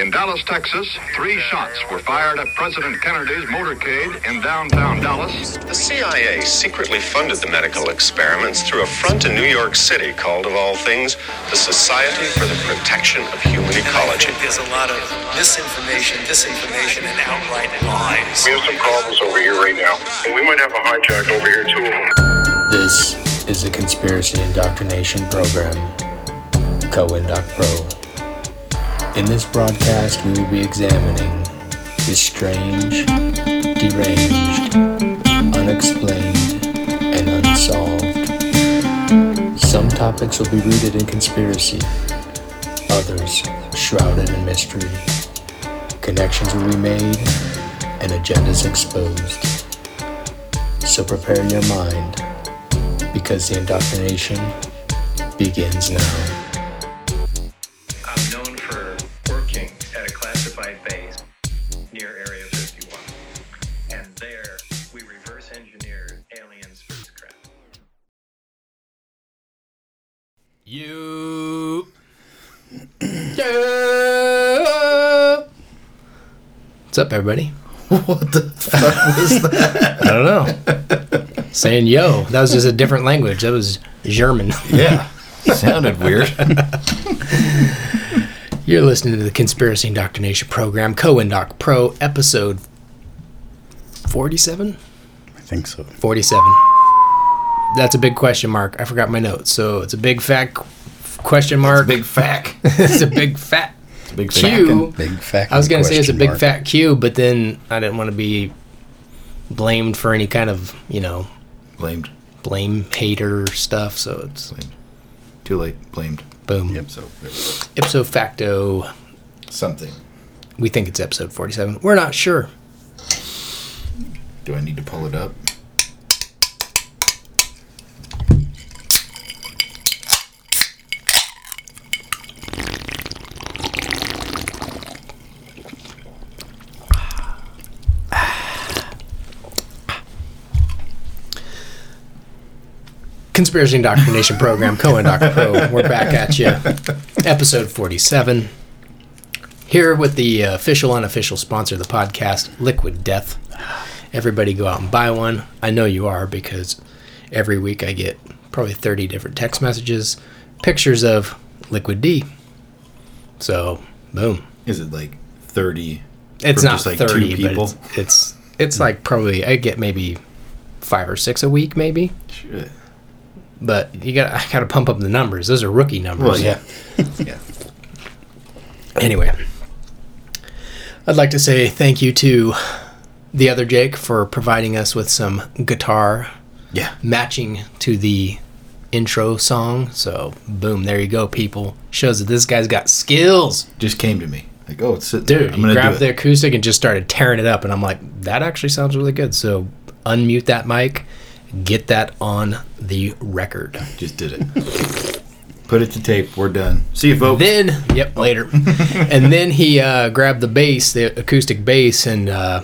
In Dallas, Texas, three shots were fired at President Kennedy's motorcade in downtown Dallas. The CIA secretly funded the medical experiments through a front in New York City called, of all things, the Society for the Protection of Human Ecology. There's a lot of misinformation, disinformation, and outright lies. We have some problems over here right now. And we might have a hijack over here, two of them. This is a conspiracy indoctrination program, CoIndoc Pro. In this broadcast, we will be examining the strange, deranged, unexplained, and unsolved. Some topics will be rooted in conspiracy, others shrouded in mystery. Connections will be made and agendas exposed. So prepare your mind because the indoctrination begins now. What's up, everybody? What the fuck was that? I don't know. Saying yo. That was just a different language. That was German. Yeah. Sounded weird. You're listening to the Conspiracy Indoctrination Program, CoIndoc Pro, episode 47? I think so. 47. That's a big question mark. I forgot my notes. So it's a big fat question mark. Big fact. it's a big fat Big Q. Big fact. I was gonna say it's a big mark. fat Q, but then I didn't want to be blamed for any kind of you know Blamed. blame hater stuff. So it's Blamed. Too late. Blamed. boom Yep. So there we go. ipso facto. something. We think it's episode forty-seven. We're not sure. Do I need to pull it up? Conspiracy Indoctrination Program, CoIndoc Pro. We're back at you. Episode 47. Here with the official, unofficial sponsor of the podcast, Liquid Death. Everybody go out and buy one. I know you are because every week I get probably 30 different text messages, pictures of Liquid D. So, boom. Is it like thirty? It's not just, like, 30, two people? it's, it's, it's like probably, I get maybe five or six a week, maybe. Shit. But you got I got to pump up the numbers. Those are rookie numbers. Well, yeah. yeah. Anyway, I'd like to say thank you to the other Jake for providing us with some guitar Yeah. matching to the intro song. So, boom, there you go, people. Shows that this guy's got skills. Just came to me. Like, oh, it's sitting Dude, there. I'm you gonna grabbed the acoustic and just started tearing it up. And I'm like, that actually sounds really good. So, unmute that mic, get that on the record. Just did it. Put it to tape. We're done. See you, folks. Then, yep, later. and then he uh, grabbed the bass, the acoustic bass, and uh,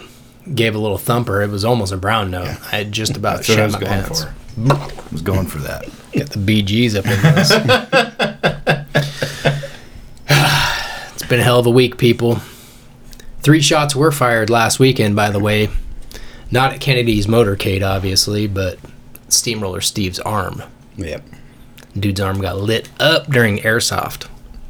gave a little thumper. It was almost a brown note. I had just about That's I was my pants. for. I was going for that. Get the BGs up in this. it's been a hell of a week, people. Three shots were fired last weekend, by the way. Not at Kennedy's motorcade, obviously, but Steamroller Steve's arm. Yep. Dude's arm got lit up during airsoft.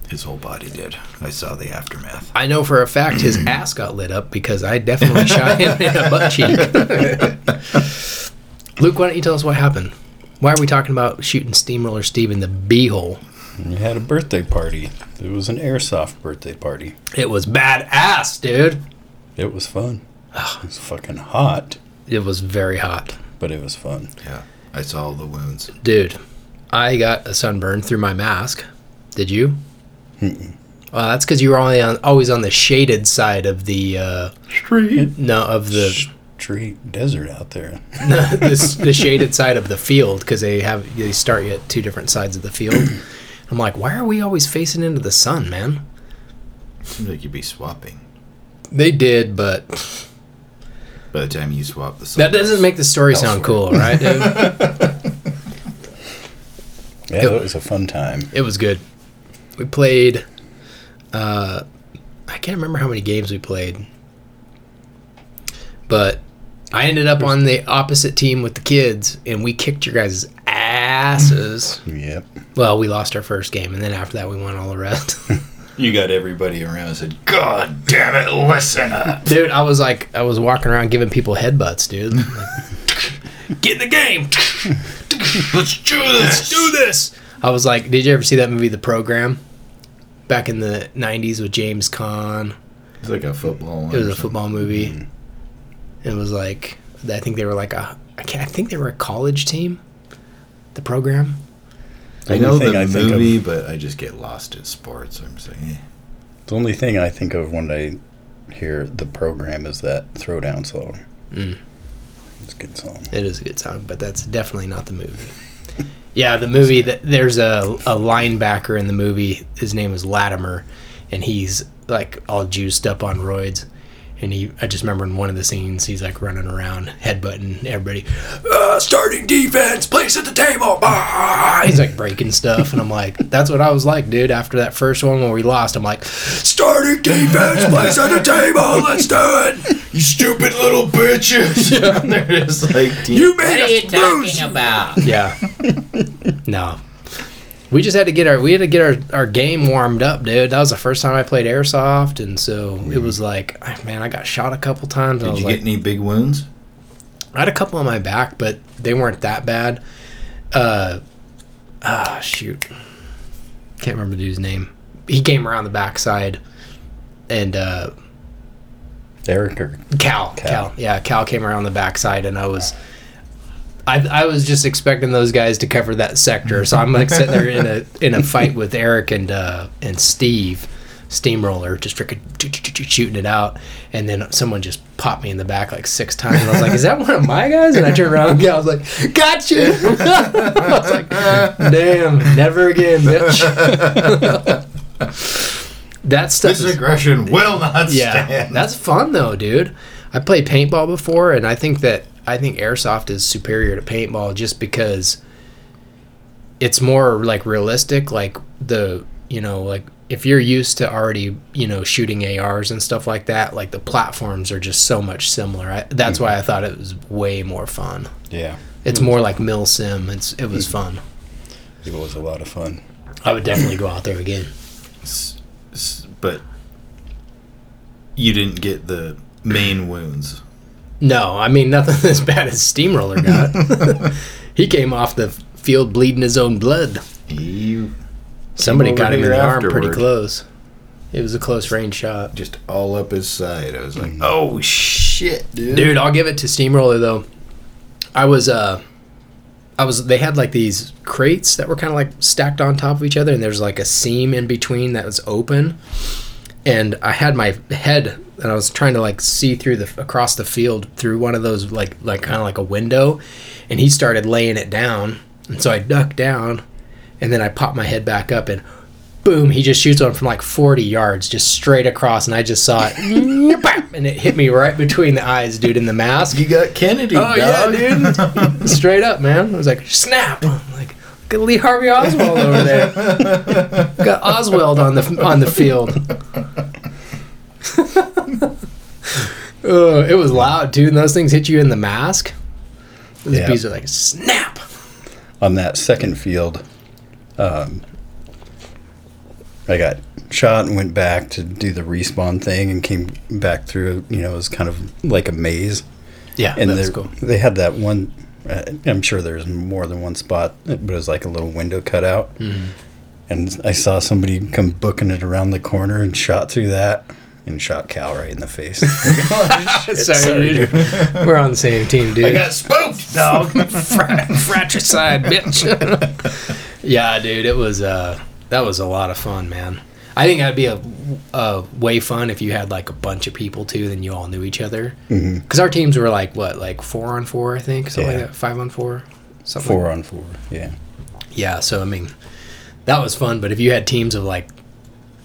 His whole body did. I saw the aftermath. I know for a fact his ass got lit up because I definitely shot him in a butt cheek. Luke, why don't you tell us what happened? Why are we talking about shooting Steamroller Steve in the beehole? We had a birthday party. It was an airsoft birthday party. It was badass, dude. It was fun. It was fucking hot, It was very hot. but it was fun. Yeah. I saw all the wounds. Dude, I got a sunburn through my mask. Did you? Well, that's because you were only on, always on the shaded side of the uh, Street. no of the Street desert out there. the, the shaded side of the field because they have they start you at two different sides of the field. I'm like, why are we always facing into the sun, man? Seems like you'd be swapping. They did, but By the time you swap the that doesn't make the story sound cool, right? Dude? Yeah, it was a fun time. it was good. We played. Uh, I can't can't remember how many games we played, but I ended up on the opposite team with the kids, and we kicked your guys' asses. Yep. Well, we lost our first game, and then after that, we won all the rest. You got everybody around and said, God damn it, listen up. dude, I was like, I was walking around giving people headbutts, dude. Get in the game. Let's do this. Let's do this. I was like, did you ever see that movie, The Program? Back in the '90s with James Caan. It's like a football. It was a football movie. Mm-hmm. It was like I think they were like a I can't I think they were a college team. The program. I know the I movie, of- but I just get lost in sports. I'm saying, eh. The only thing I think of when I hear the program is that Throwdown song. Mm. It's a good song. It is a good song, but that's definitely not the movie. yeah, the movie that there's a a linebacker in the movie. His name is Lattimer, and he's like all juiced up on roids. And he, I just remember in one of the scenes, he's like running around, headbutting everybody. Uh, starting defense, place at the table. Bah! He's like breaking stuff, and I'm like, that's what I was like, dude. After that first one when we lost, I'm like, starting defense, place at the table. Let's do it. You stupid little bitches. They're just like, You made us lose. about? Yeah. no. We just had to get our we had to get our, our game warmed up, dude. That was the first time I played airsoft, and so it was like, ah, man, I got shot a couple times. and I Did was you like, get any big wounds? I had a couple on my back, but they weren't that bad. Uh, ah, shoot, can't remember the dude's name. He came around the backside, and uh, Eric or Cal, Cal, Cal. yeah, Cal came around the backside, and I was, I, I was just expecting those guys to cover that sector. So I'm like sitting there in a in a fight with Eric and uh, and Steve, Steamroller, just freaking shooting it out, and then someone just popped me in the back like six times. And I was like, "Is that one of my guys?" And I turned around, and I was like, "Got you!" I was like, "Damn, never again, bitch." that stuff This is aggression will not yeah, stand. that's fun though, dude. I played paintball before, and I think that I think airsoft is superior to paintball just because it's more like realistic. Like the you know like if you're used to already you know shooting ARs and stuff like that, like the platforms are just so much similar. I, that's why I mm-hmm. thought it was way more fun. yeah, It's more like MilSim. It's it was fun. it was a lot of fun. I would definitely go out there again. But you didn't get the main wounds. No, I mean nothing as bad as Steamroller got. he came off the field bleeding his own blood. You Somebody got him in the arm pretty close. It was a close range shot. just all up his side. I was like, oh shit, dude. Dude, I'll give it to Steamroller though. I was uh I was they had like these crates that were kind of like stacked on top of each other and there's like a seam in between that was open. And I had my head and I was trying to like see through the across the field through one of those like like kind of like a window and he started laying it down. And so I ducked down and then I popped my head back up and boom, he just shoots one from like 40 yards, just straight across, and I just saw it, and it hit me right between the eyes, dude, in the mask. You got Kennedy, Oh dog. yeah, dude, straight up, man. I was like, snap, I'm like. Look at Lee Harvey Oswald over there. Got Oswald on the on the field. Uh, it was loud, dude. And those things hit you in the mask. Those Yeah. bees are like snap. On that second field, um, I got shot and went back to do the respawn thing and came back through. You know, it was kind of like a maze. Yeah, and that's cool. they had that one. Uh, I'm sure there's more than one spot, but it was like a little window cut out. Mm-hmm. And I saw somebody come booking it around the corner and shot through that and shot Cal right in the face. Sorry, dude. We're on the same team, dude. I got spooked, dog. Frat- fratricide, bitch. yeah, dude, it was uh, that was a lot of fun, man. I think that'd be a, a way fun if you had like a bunch of people too, then you all knew each other. Because our teams were like what, like four on four, I think, something Yeah. like that, five on four, something. four on four, yeah. Yeah, so I mean, that was fun. But if you had teams of like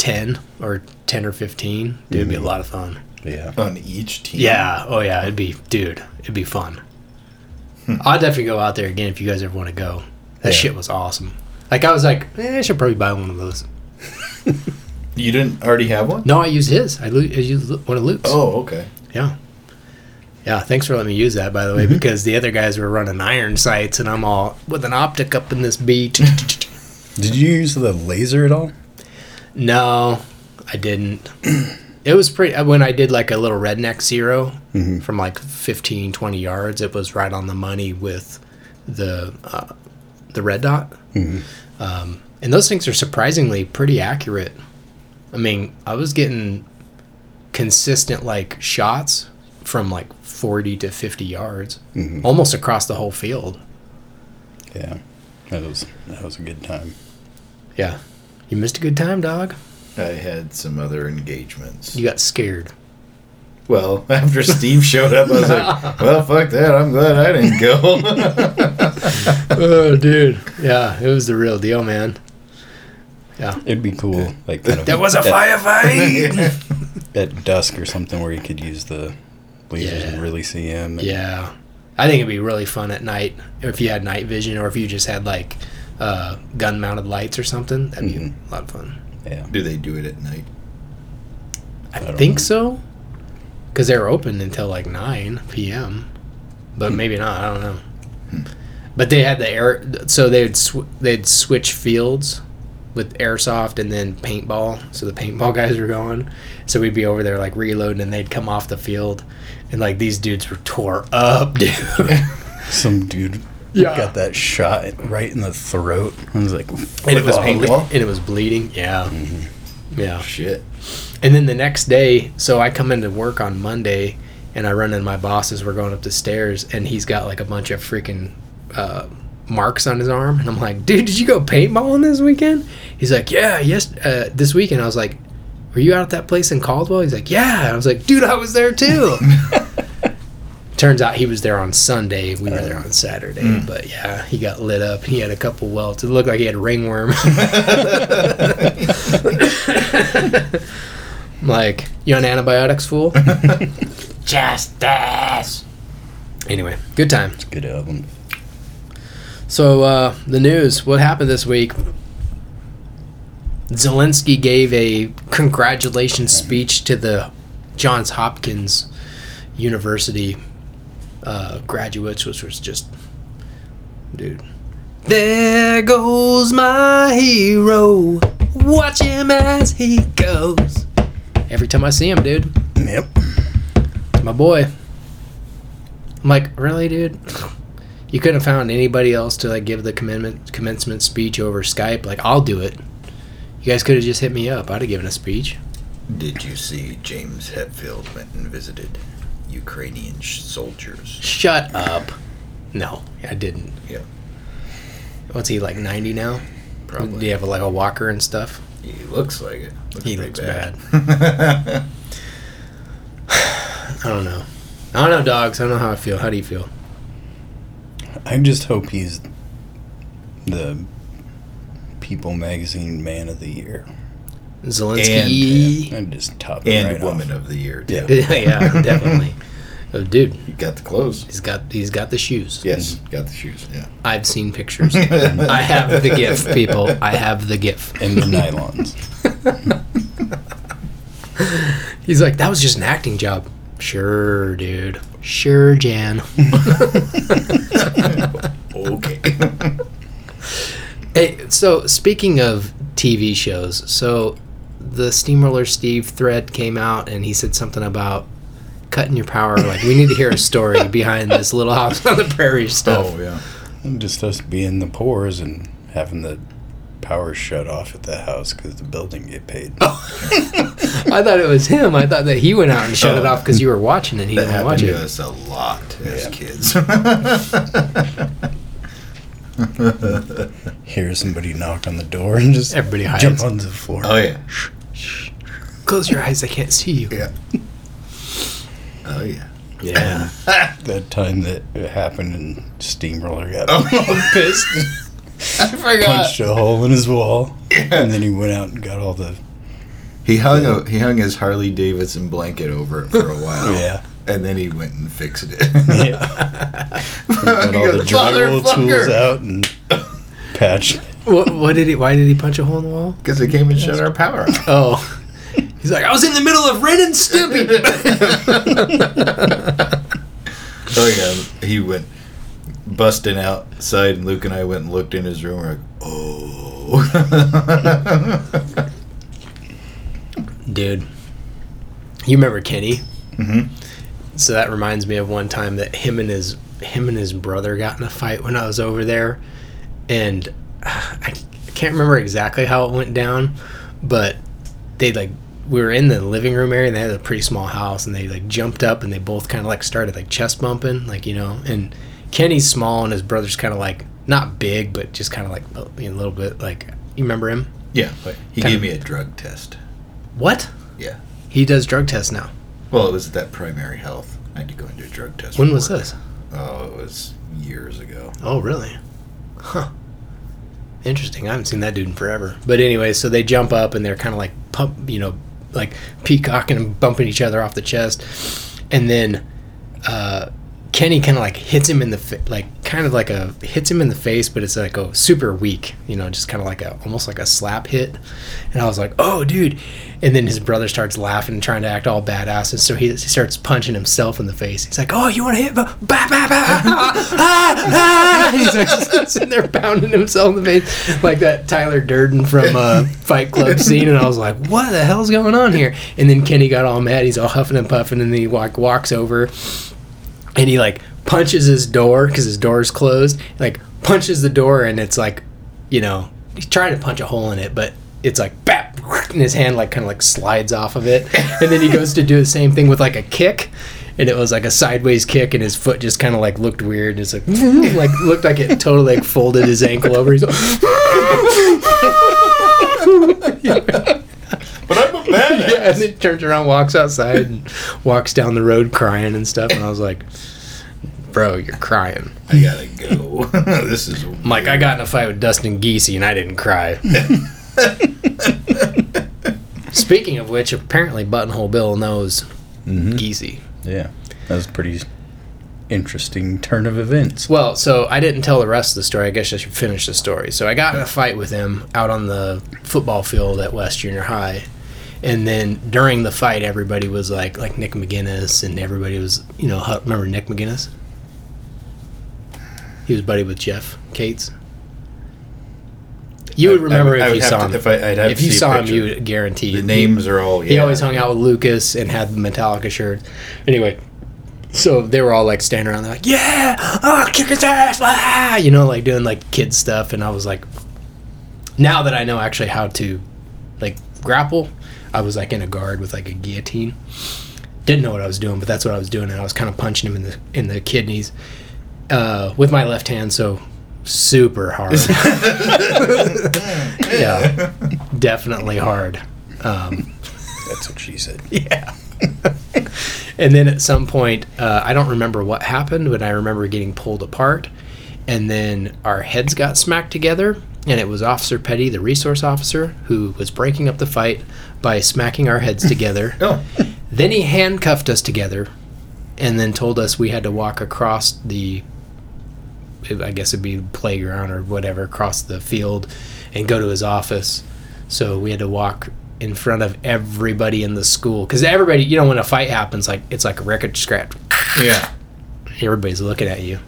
ten or ten or fifteen, dude, it'd be a lot of fun. Yeah. On each team. Yeah. Oh yeah. It'd be, dude. It'd be fun. I'll definitely go out there again if you guys ever want to go. That Yeah. shit was awesome. Like I was like, eh, I should probably buy one of those. You You didn't already have one? No, I used his. I, lu- I used one of Luke's. Oh, okay. Yeah. Yeah, thanks for letting me use that, by the way, Mm-hmm. because the other guys were running iron sights, and I'm all with an optic up in this beat. Did you use the laser at all? No, I didn't. It was pretty. When I did like a little redneck 0 from like 15, 20 yards, it was right on the money with the uh, the red dot. Um, and those things are surprisingly pretty accurate. I mean, I was getting consistent like shots from like 40 to 50 yards, almost across the whole field. Yeah, that was that was a good time. Yeah. You missed a good time, dog. I had some other engagements. You got scared. Well, after Steve showed up, I was like, well, fuck that. I'm glad I didn't go. oh, dude. Yeah, it was the real deal, man. Yeah. It'd be cool, like kind of There was a at, firefight. at dusk or something where you could use the lasers Yeah. and really see him. yeah. I think it'd be really fun at night if you had night vision or if you just had like uh, gun mounted lights or something. That'd be Mhm. a lot of fun. yeah. Do they do it at night? I, don't think know. so. Because they're open until like 9 p.m. But Hmm. maybe not. I don't know. But they had the air. So they'd, sw- they'd switch fields with airsoft and then paintball. So the paintball guys were going. So we'd be over there like reloading and they'd come off the field. And like these dudes were tore up, dude. Some dude Yeah. got that shot right in the throat. I was like, and it was With a ble- paintball? and it was bleeding. Yeah. Yeah. Shit. And then the next day, so I come into work on Monday and I run into my boss as we're going up the stairs and he's got like a bunch of freaking uh, marks on his arm. And I'm like, dude, did you go paintballing this weekend? He's like, yeah, yes, uh, this weekend. I was like, were you out at that place in Caldwell? He's like, yeah. I was like, dude, I was there too. Turns out he was there on Sunday. We were there on Saturday. But yeah, he got lit up. He had a couple welts. It looked like he had ringworm. Like, you on antibiotics, fool? Justice. Anyway, good time. good album. So uh, the news. What happened this week? Zelensky gave a congratulations speech to the Johns Hopkins University uh, graduates, which was just, dude. There goes my hero. Watch him as he goes. Every time I see him, dude, Yep. my boy. I'm like, really, dude? You couldn't have found anybody else to like give the commencement commencement speech over Skype. Like, I'll do it. You guys could have just hit me up. I'd have given a speech. Did you see James Hetfield went and visited Ukrainian sh- soldiers? Shut up. No, I didn't. Yeah. What's he like? Ninety now? Probably. Do you have like a walker and stuff? He looks like it. Looks He pretty looks bad. I don't know. I don't know, dogs. I don't know how I feel. How do you feel? I just hope he's the People Magazine Man of the Year. Zelensky. And just top and right Woman off. of the Year, too. Yeah. yeah, definitely. Oh, dude, He got the clothes. he's got he's got the shoes. Yes, got the shoes. Yeah. I've seen pictures. I have the GIF, people. I have the GIF. And the nylons. He's like, that was just an acting job. Sure, dude. Sure, Jan. Okay. Hey, so speaking of TV shows, so the Steamroller Steve thread came out and he said something about cutting your power. Like, we need to hear a story behind this little house on the prairie stuff. oh, yeah. And just us being the pores and having the power shut off at the house because the building get paid. Oh. I thought it was him. I thought that he went out and shut it Oh. off because you were watching it. He That didn't watch to it. us a lot as kids. Hear somebody knock on the door and just Everybody hides. jump onto the floor. oh, yeah. Close your eyes. I can't see you. Yeah. Oh, yeah. Yeah. That time that it happened and Steamroller got Oh, Pissed. I forgot. punched a hole in his wall. And then he went out and got all the. He hung a, he hung his Harley Davidson blanket over it for a while. Yeah. And then he went and fixed it. Yeah. got all the drywall tools out and patched What, what did he? Why did he punch a hole in the wall? Because they came and shut our power off. Oh, he's like, I was in the middle of Ren and Stimpy. Oh yeah, he went busting outside, and Luke and I went and looked in his room. We're like, oh. Dude, you remember Kenny? Mhm. So that reminds me of one time that him and his him and his brother got in a fight when I was over there, and uh, I can't remember exactly how it went down, but they like we were in the living room area and they had a pretty small house and they like jumped up and they both kind of like started like chest bumping like you know and Kenny's small and his brother's kind of like not big but just kind of like a a little bit like you remember him yeah, but he Kind gave me a drug test. what Yeah. he does drug tests now Well, it was at that primary health. I had to go and do a drug test. when was this Oh, it was years ago. Oh, really? Huh. Interesting. I haven't seen that dude in forever. But anyway, so they jump up and they're kind of like pump, you know, like peacocking and bumping each other off the chest, and then uh, Kenny kind of like hits him in the fa- like kind of like a hits him in the face, but it's like a super weak, you know, just kind of like a almost like a slap hit. And I was like, oh, dude. And then his brother starts laughing and trying to act all badass, and so he, he starts punching himself in the face. He's like, oh, you want to hit? Ba ba ba ba. ah, ah. He's like sitting there pounding himself in the face like that Tyler Durden from uh, Fight Club scene, and I was like, what the hell's going on here? And then Kenny got all mad. He's all huffing and puffing, and then he like walks over and he like punches his door because his door is closed. Like punches the door, and it's like, you know, he's trying to punch a hole in it, but it's like bap, and his hand like kind of like slides off of it, and then he goes to do the same thing with like a kick. And it was like a sideways kick, and his foot just kind of like looked weird. And it's like, like looked like it totally like folded his ankle over. He's like, But I'm a badass. Yeah, and then turns around, walks outside, and walks down the road crying and stuff. And I was like, "Bro, you're crying." I gotta go. this is. I'm like, I got in a fight with Dustin Geesey and I didn't cry. Speaking of which, apparently Buttonhole Bill knows Mhm. Geesey. Yeah, that was pretty interesting turn of events. Well, so I didn't tell the rest of the story. I guess I should finish the story. So I got in a fight with him out on the football field at West Junior High. And then during the fight, everybody was like, like Nick McGinnis, and everybody was, you know, remember Nick McGinnis? He was buddy with Jeff Cates. You would I- I remember I if would you saw to- him. if I- I'd have if you saw him, you would guarantee. The names are all. He always hung out with Lucas and had the Metallica shirt. Anyway, so they were all like standing around, like, "Yeah, oh, kick his ass!" Ah! You know, like doing like kid stuff. And I was like, now that I know actually how to like grapple, I was like in a guard with like a guillotine. Didn't know what I was doing, but that's what I was doing, and I was kind of punching him in the in the kidneys uh, with my left hand. So super hard. yeah, definitely hard. Um, That's what she said. yeah. and then at some point, uh, I don't remember what happened, but I remember getting pulled apart. And then our heads got smacked together. And it was Officer Petty, the resource officer, who was breaking up the fight by smacking our heads together. Oh, Then he handcuffed us together and then told us we had to walk across the, I guess it'd be playground or whatever, across the field and go to his office. So we had to walk in front of everybody in the school. Because everybody, you know, when a fight happens, like it's like a record scratch. yeah. Everybody's looking at you.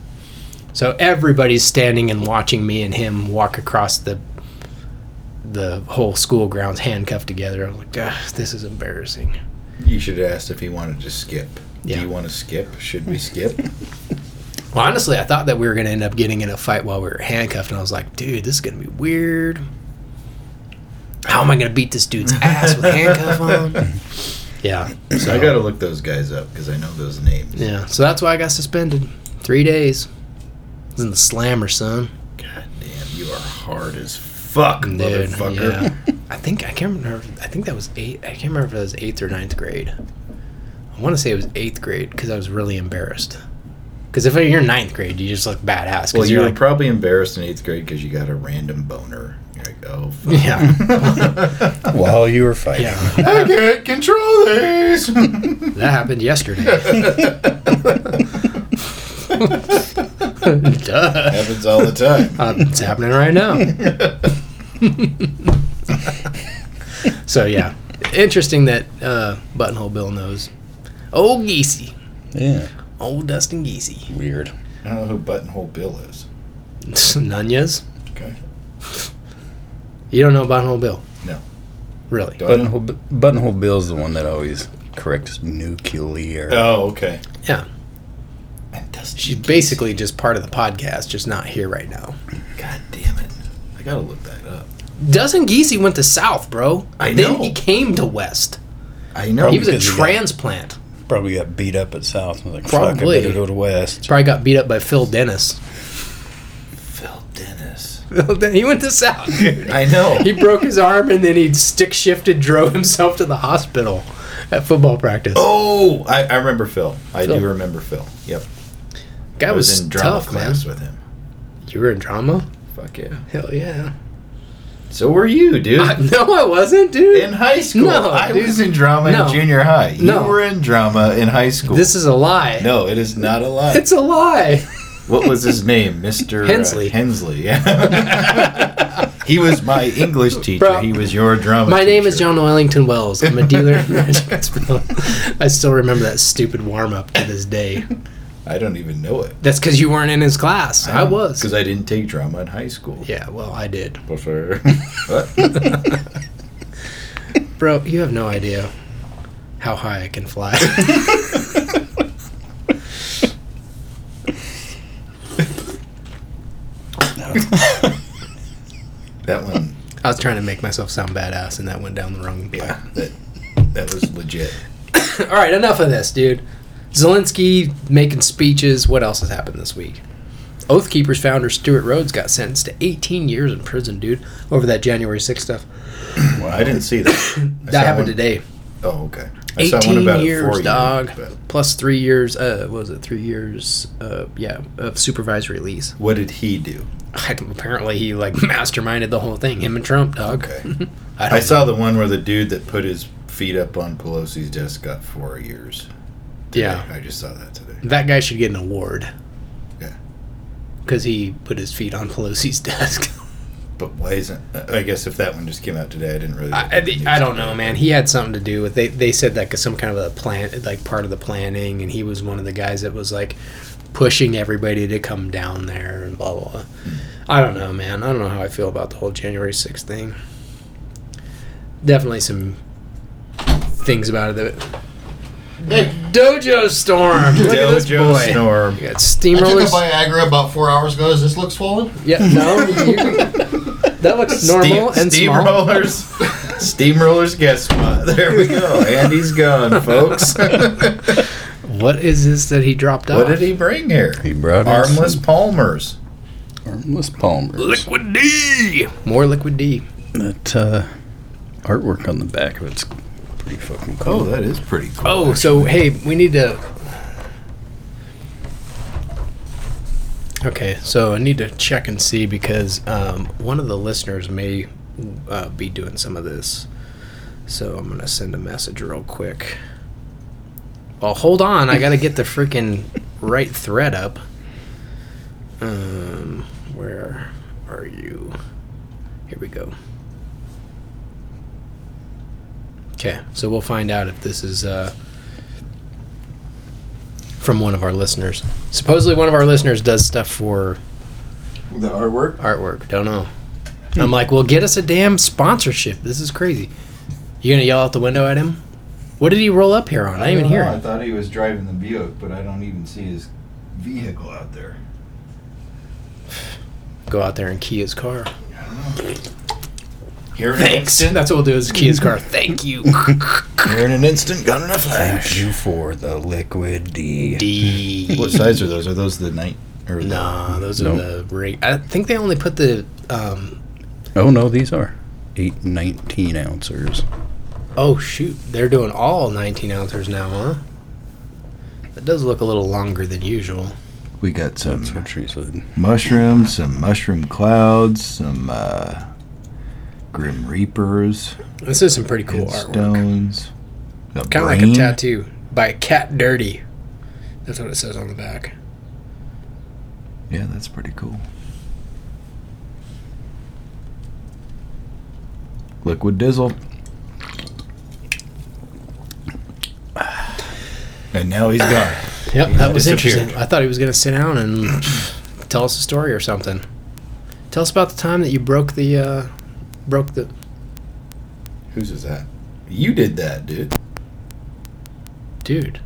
So everybody's standing and watching me and him walk across the the whole school grounds handcuffed together. I'm like, "Ah, this is embarrassing. You should have asked if he wanted to skip. Yeah. Do you want to skip? Should we skip? Well, honestly, I thought that we were going to end up getting in a fight while we were handcuffed, and I was like, dude, this is going to be weird. How am I going to beat this dude's ass with handcuff on? Yeah. So I gotta look those guys up because I know those names. Yeah. So that's why I got suspended. Three days. I was in the slammer, son. God damn, you are hard as fuck, Dude, motherfucker. yeah. I think I can't remember. I think that was eight. I can't remember if it was eighth or ninth grade. I want to say it was eighth grade because I was really embarrassed. Because if you're in ninth grade, you just look badass. 'cause Well, you you're were like, probably embarrassed in eighth grade because you got a random boner. You're like, oh, fuck. yeah, While you were fighting. yeah. I can't control this. That happened yesterday. Duh. Happens all the time. Uh, it's happening right now. so yeah, interesting that uh, Buttonhole Bill knows. Old Geesey, Yeah. old Dustin Geesey, Weird. I don't know who Buttonhole Bill is. Nunez. Okay. You don't know Buttonhole Bill? No. Really? Do I? Buttonhole, Buttonhole Bill's the one that always corrects nuclear. Oh, okay. Yeah. She's basically just part of the podcast, just not here right now. God damn it. I gotta look that up. Dustin Geesey went to South, bro. I Then know. he came to West. I know. he was a because he got- transplant. Probably got beat up at South. Was like, Fuck, I Probably. go to West. Probably got beat up by Phil Dennis. Phil Dennis. he went to South. I know. He broke his arm and then he stick shifted, drove himself to the hospital at football practice. Oh, I, I remember Phil. I Phil. do remember Phil. Yep. Guy I was, was, in drama tough, man. with him. You were in drama? Fuck yeah. Hell yeah. So were you, dude. I, no, I wasn't, dude. in high school. No, I dude. was in drama No. in junior high. You No. were in drama in high school. this is a lie. no, it is not a lie. It's a lie. what was his name? Mr. uh, Hensley. Hensley. Yeah. he was my English teacher. Bro, he was your drama My name is teacher. John Wellington Wells. I'm a dealer. I still remember that stupid warm up to this day. I don't even know it. That's because you weren't in his class. I was. Because I didn't take drama in high school. Yeah, well, I did. Before. what? Bro, you have no idea how high I can fly. That one. I was trying to make myself sound badass, and that went down the wrong. Yeah. That, that was legit. All right, enough of this, dude. Zelensky making speeches. What else has happened this week? Oath Keepers founder Stewart Rhodes got sentenced to 18 years in prison, dude, over that January 6th stuff. Well, I didn't see that. That happened one- today. Oh, okay. I saw one 18 about it years, dog. but Plus three years. Uh, what was it? Three years. Uh, yeah, of supervised release. What did he do? I, apparently, he like masterminded the whole thing. Him and Trump, dog. Okay. I, I saw the one where the dude that put his feet up on Pelosi's desk got four years. Yeah, I just saw that today. that guy should get an award. Yeah. Because he put his feet on Pelosi's desk. But why isn't? I guess if that one just came out today, I didn't really. I, at the news I, I don't know, man. He had something to do with they. They said like some kind of a plan, like part of the planning, and he was one of the guys that was like pushing everybody to come down there and blah blah. blah. Hmm. I don't know, man. I don't know how I feel about the whole January sixth thing. Definitely some things about it that. Hey, Dojo Storm. Look at this Dojo boy. Storm. You got I took a steamrollers. Viagra about four hours ago. Does this look swollen? Yeah, no, you, that looks normal Steam, and small. steamrollers. steamrollers guest spot. There we go. Andy's gone, folks. What is this that he dropped off? what did he bring here? He brought us Armless some Palmers. armless palmers. Liquid D. More Liquid D. That uh, artwork on the back of it's pretty fucking cool. Oh, that is pretty cool. Oh, so hey, we need to. Okay, so I need to check and see because um, one of the listeners may uh, be doing some of this. So I'm gonna send a message real quick. Well, hold on, I gotta get the freaking right thread up. Um, where are you? Here we go. Okay, so we'll find out if this is uh, from one of our listeners. Supposedly, one of our listeners does stuff for the artwork. artwork. Don't know. I'm like, well, get us a damn sponsorship. This is crazy. You gonna yell out the window at him? What did he roll up here on? I didn't even hear I thought he was driving the Buick, but I don't even see his vehicle out there. Go out there and key his car. Here in Thanks. an instant. That's what we'll do. Is key his car. Thank you. Here in an instant, gun in a Thank you for the liquid D. D. What size are those? Are those the night or the- Nah, those are Nope. the rate. I think they only put the. Um, Oh no, these are eight 19 ounces. oh shoot, they're doing all 19 ounces now, huh? That does look a little longer than usual. We got some That's what she said. mushrooms, some mushroom clouds, some uh, grim reapers, This is some pretty cool artwork. stones. Kind of like a tattoo by Cat Dirty. That's what it says on the back. Yeah, that's pretty cool. Liquid Dizzle. And now he's gone. Yep, He that was interesting. I thought he was going to sit down and tell us a story or something. Tell us about the time that you broke the uh, broke the. Whose is that? You did that, dude. Dude,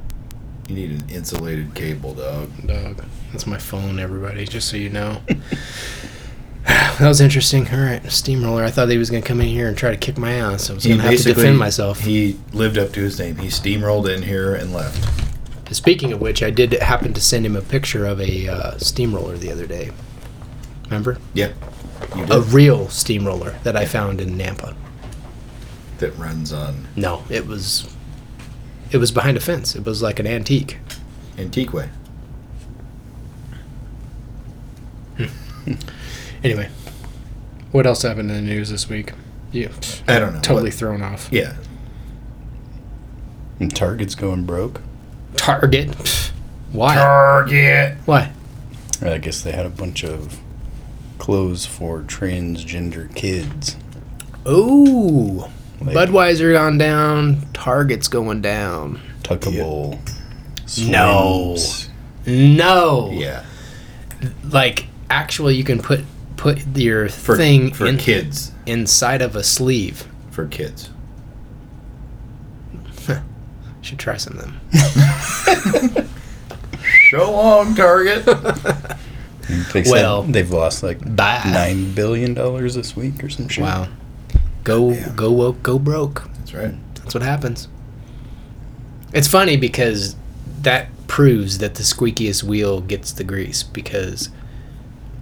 You need an insulated cable, dog. dog. That's my phone, everybody. Just so you know. that was interesting. All right, steamroller. I thought he was going to come in here and try to kick my ass. So I was going to have to defend myself. He lived up to his name. He steamrolled in here and left. Speaking of which, I did happen to send him a picture of a uh, steamroller the other day. Remember? Yeah. You did. A real steamroller that I found in Nampa. that runs on No, it was. It was behind a fence. It was like an antique. Antique Way. Hmm. Anyway, what else happened in the news this week? Yeah, I don't know. totally What- thrown off. Yeah. And Target's going broke. Target. Pfft. Why? Target. Why? I guess they had a bunch of clothes for transgender kids. Ooh. Like Budweiser gone down. Target's going down. tuckable. No. No. Yeah. Like actually, you can put put your For thing for in, kids. inside of a sleeve. For kids. Should try some of them. So long, Target. They Well- they've lost like Bye. nine billion dollars this week or some shit. Wow. Go Yeah. go woke, go broke. That's right. That's what happens. It's funny because that proves that the squeakiest wheel gets the grease because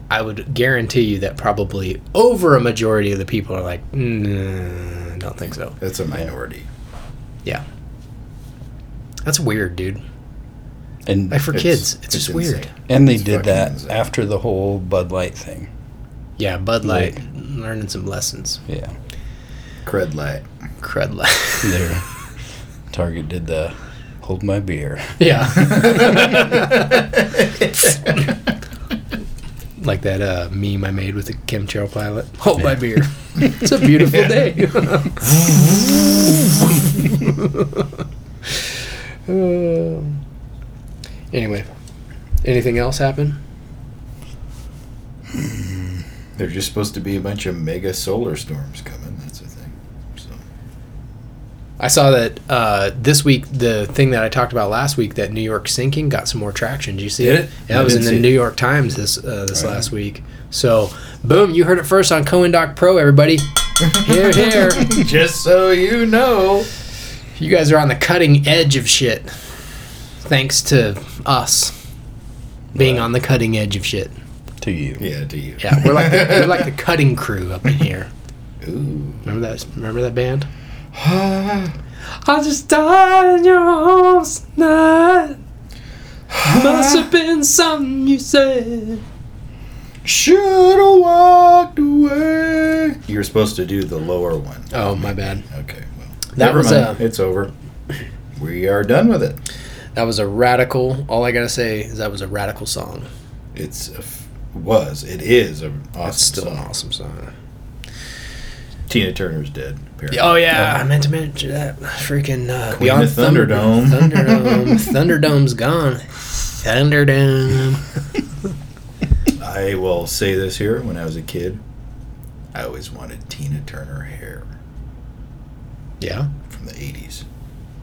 I would guarantee you that probably over a majority of the people are like, mm, don't think so. That's a minority. Yeah. That's weird, dude. And Like for It's- kids, it's, it's just insane. weird. and they It's did fucking that insane. after the whole Bud Light thing. Yeah, Bud Light, Like- learning some lessons. Yeah. Cred light. Crud light. There. Target did the hold my beer. yeah. like that uh, meme I made with the chemtrail pilot. Hold my beer. it's a beautiful day. Uh, anyway, anything else happen? There's just supposed to be a bunch of mega solar storms coming. That's the thing. So I saw that uh, this week. The thing that I talked about last week, that New York sinking, got some more traction. Did you see Did it? it? Yeah, I it was in the New it. York Times this uh, this last week. So, boom! You heard it first on CoIndoc Pro, everybody. Here, here. just so you know. You guys are on the cutting edge of shit. Thanks to us being on the cutting edge of shit. To you. Yeah, to you. Yeah, we're like the, we're like the cutting crew up in here. Ooh. Remember that? Remember that band? I just died in your arms tonight. Must have been something you said. Should have walked away. You were supposed to do the lower one. Oh, my bad. Okay, well, That never was mind. a- it's over. We are done with it. That was a radical. All I gotta say is that was a radical song. It's a f- was it is an awesome It's still song. an awesome song. Tina Turner's dead. Apparently. Oh yeah, I meant to mention that. Freaking uh, Queen Beyond of Thunderdome. Thunderdome. Thunderdome's gone. Thunderdome. I will say this here: when I was a kid, I always wanted Tina Turner hair Yeah, from the '80s.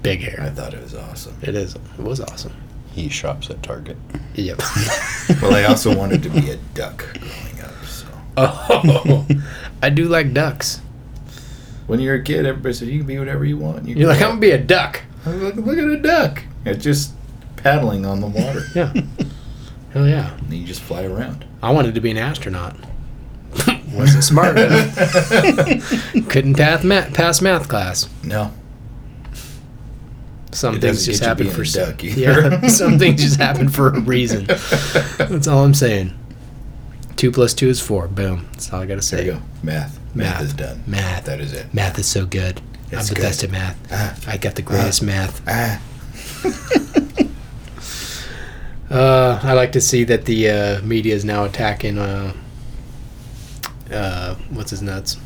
Big hair. I thought it was awesome. It is. It was awesome. He shops at Target. Yep. Well, I also wanted to be a duck growing up. So oh, I do like ducks. when you're a kid, everybody said you can be whatever you want. You You're like, can I'm gonna be a duck. look, look at a duck. It's just paddling on the water. Yeah. Hell yeah. and you just fly around. I wanted to be an astronaut. Wasn't smart enough. Couldn't pass math, pass math class. No, Some It things just happen for duck yeah. Some things just happen for a reason. That's all I'm saying. Two plus two is four. Boom. That's all I gotta say. there you go. Math. Math, is done. Math. That is it. Math is so good. I'm the good. best at math. Ah. I got the greatest math. Ah, Uh, I like to see that the uh, media is now attacking. Uh, uh, what's his nuts?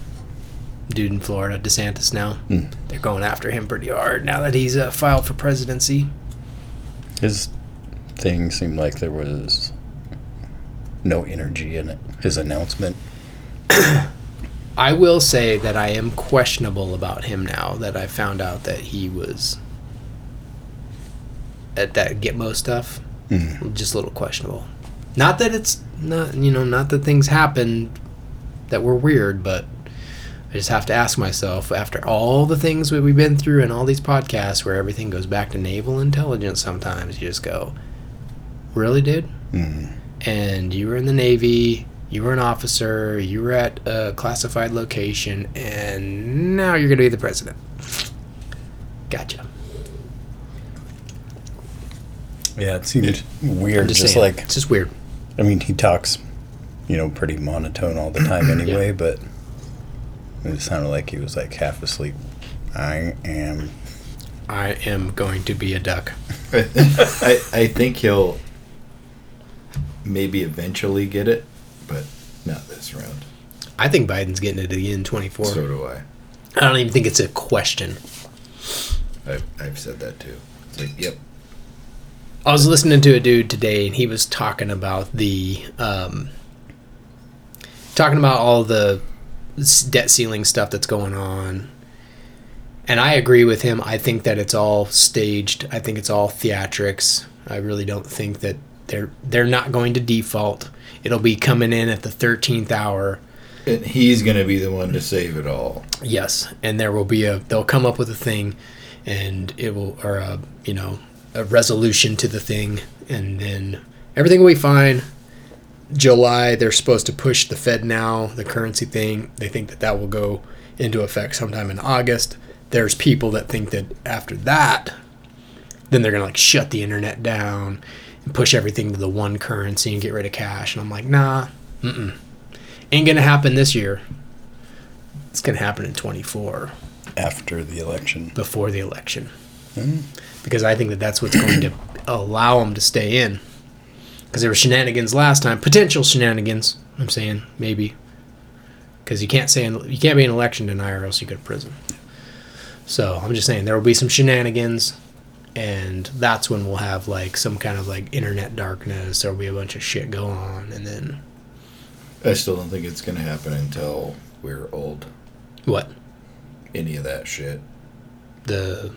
Dude in Florida, DeSantis. Now Hmm. they're going after him pretty hard now that he's uh, filed for presidency. His thing seemed like there was no energy in it. His announcement. I will say that I am questionable about him now that I found out that he was at that Gitmo stuff. Mm. Just a little questionable. Not that it's not you know not that things happened that were weird, but just have to ask myself after all the things that we've been through and all these podcasts where everything goes back to naval intelligence. Sometimes you just go, really, dude Mm. and you were in the Navy, you were an officer, you were at a classified location, and now you're going to be the president. Gotcha. Yeah, it seemed weird. just, Just, saying. like it's just weird. I mean, he talks, you know, pretty monotone all the time anyway. But it sounded like he was like half asleep. I am. I am going to be a duck. I, I think he'll maybe eventually get it, but not this round. I think Biden's getting it again in 24. So do I. I don't even think it's a question. I've, I've said that too. It's like, yep. I was listening to a dude today, and he was talking about the, um, talking about all the s- debt ceiling stuff that's going on. And I agree with him. I think that it's all staged. I think it's all theatrics. I really don't think that they're they're not going to default. It'll be coming in at the 13th hour. And he's gonna be the one to save it all. Yes, and there will be a they'll come up with a thing, and it will or a you know a resolution to the thing, and then everything will be fine. July they're supposed to push the Fed now the currency thing. They think that that will go into effect sometime in August. There's people that think that after that, then they're gonna like shut the internet down and push everything to the one currency and get rid of cash. And I'm like, nah, mm ain't gonna happen this year. It's gonna happen in 24 After the election. before the election because I think that that's what's going to allow them to stay in. Because there were shenanigans last time, potential shenanigans. I'm saying maybe because you can't say you can't be an election denier, or else you go to prison. So I'm just saying there will be some shenanigans, and that's when we'll have like some kind of like internet darkness. There will be a bunch of shit go on, and then I still don't think it's gonna happen until we're old. what Any of that shit. the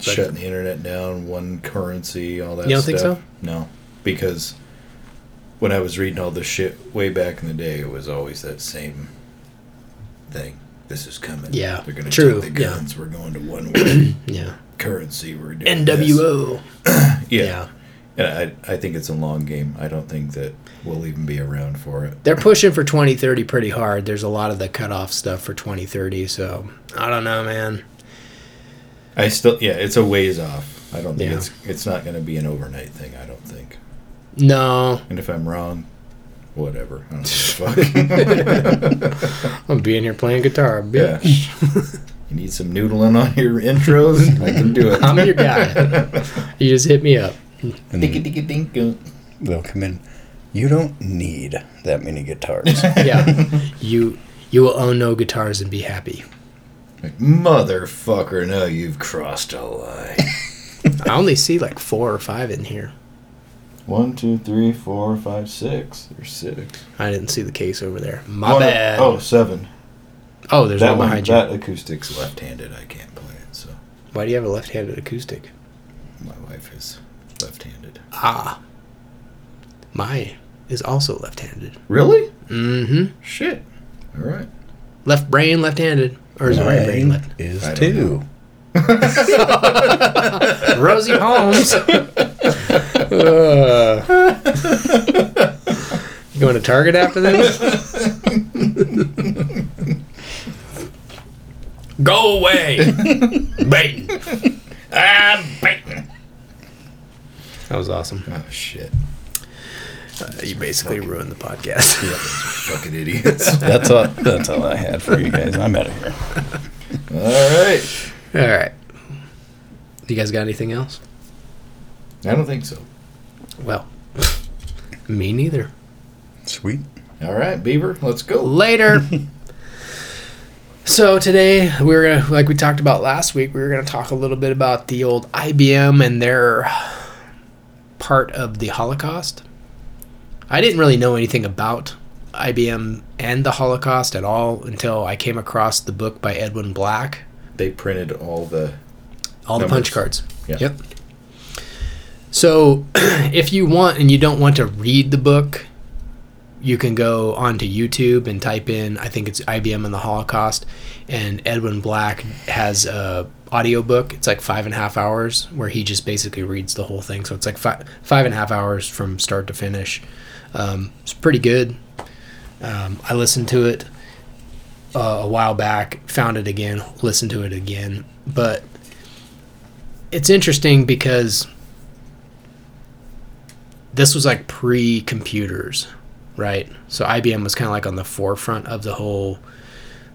Shutting the internet down, one currency, all that You don't think stuff. so? No. Because when I was reading all this shit way back in the day, it was always that same thing. This is coming. Yeah, They're gonna true, take the yeah. guns. We're going to one way yeah currency. We're doing. NWO. Yeah. Yeah. And I, I think it's a long game. I don't think that we'll even be around for it. They're pushing for 2030 pretty hard. There's a lot of the cutoff stuff for 2030, so I don't know, man. I still, yeah, it's a ways off. I don't think Yeah. it's it's not going to be an overnight thing. I don't think. No, And if I'm wrong, whatever. I don't give a fuck. I'm being here playing guitar, yeah. bitch. You need some noodling on your intros? I can do it. I'm your guy. you just hit me up. And Dinky then dinky dink. they'll come in. You don't need that many guitars. Yeah, you you will own no guitars and be happy. Like, Motherfucker, no, you've crossed a line. I only see like four or five in here. One, two, three, four, five, six. There's six. I didn't see the case over there. My One- bad. Oh, seven. Oh, there's that one one, behind you. that acoustic's left-handed. I can't play it, so Why do you have a left-handed acoustic? my wife is left-handed. Ah, my is also left-handed. Really? Mm-hmm. Shit. All right. Left brain, left-handed, or is it right brain, left? is I two. Rosie Holmes. Uh. you going to Target after this? Go away, Bait. Ah, bacon. That was awesome. Oh shit. Uh, you basically ruined the podcast. Fucking idiots. That's all. That's all I had for you guys. I'm out of here. All right. All right. You guys got anything else? I don't think so. Well, Me neither. Sweet. All right, Beaver, let's go. Later. so today we're gonna, like we talked about last week, we were gonna talk a little bit about the old IBM and their part of the Holocaust. I didn't really know anything about IBM and the Holocaust at all until I came across the book by Edwin Black, They printed all the. all the punch cards. Yeah. Yep. So, if you want and you don't want to read the book, you can go onto YouTube and type in, I think it's IBM and the Holocaust, and Edwin Black has a audiobook. It's like five and a half hours where he just basically reads the whole thing. So it's like five five and a half hours from start to finish. Um, it's pretty good. Um, I listened to it uh, a while back, found it again, listened to it again, but it's interesting because this was like pre-computers, right? So IBM was kind of like on the forefront of the whole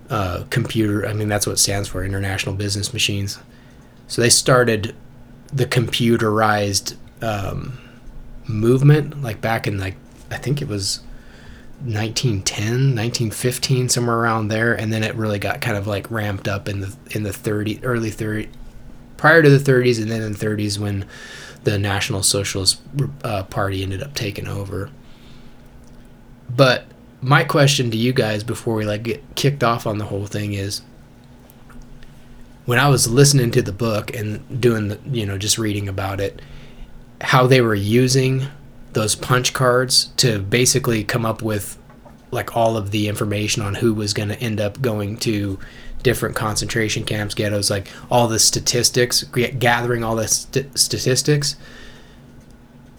uh, computer. I mean, that's what it stands for, International Business Machines. So they started the computerized um, movement, like back in like I think it was 1910, 1915, somewhere around there, and then it really got kind of like ramped up in the in the 30 early 30 prior to the 30s, and then in the 30s when the National Socialist uh, Party ended up taking over. But my question to you guys before we like get kicked off on the whole thing is when I was listening to the book and doing the you know just reading about it how they were using those punch cards to basically come up with like all of the information on who was going to end up going to different concentration camps ghettos like all the statistics gathering all the st- statistics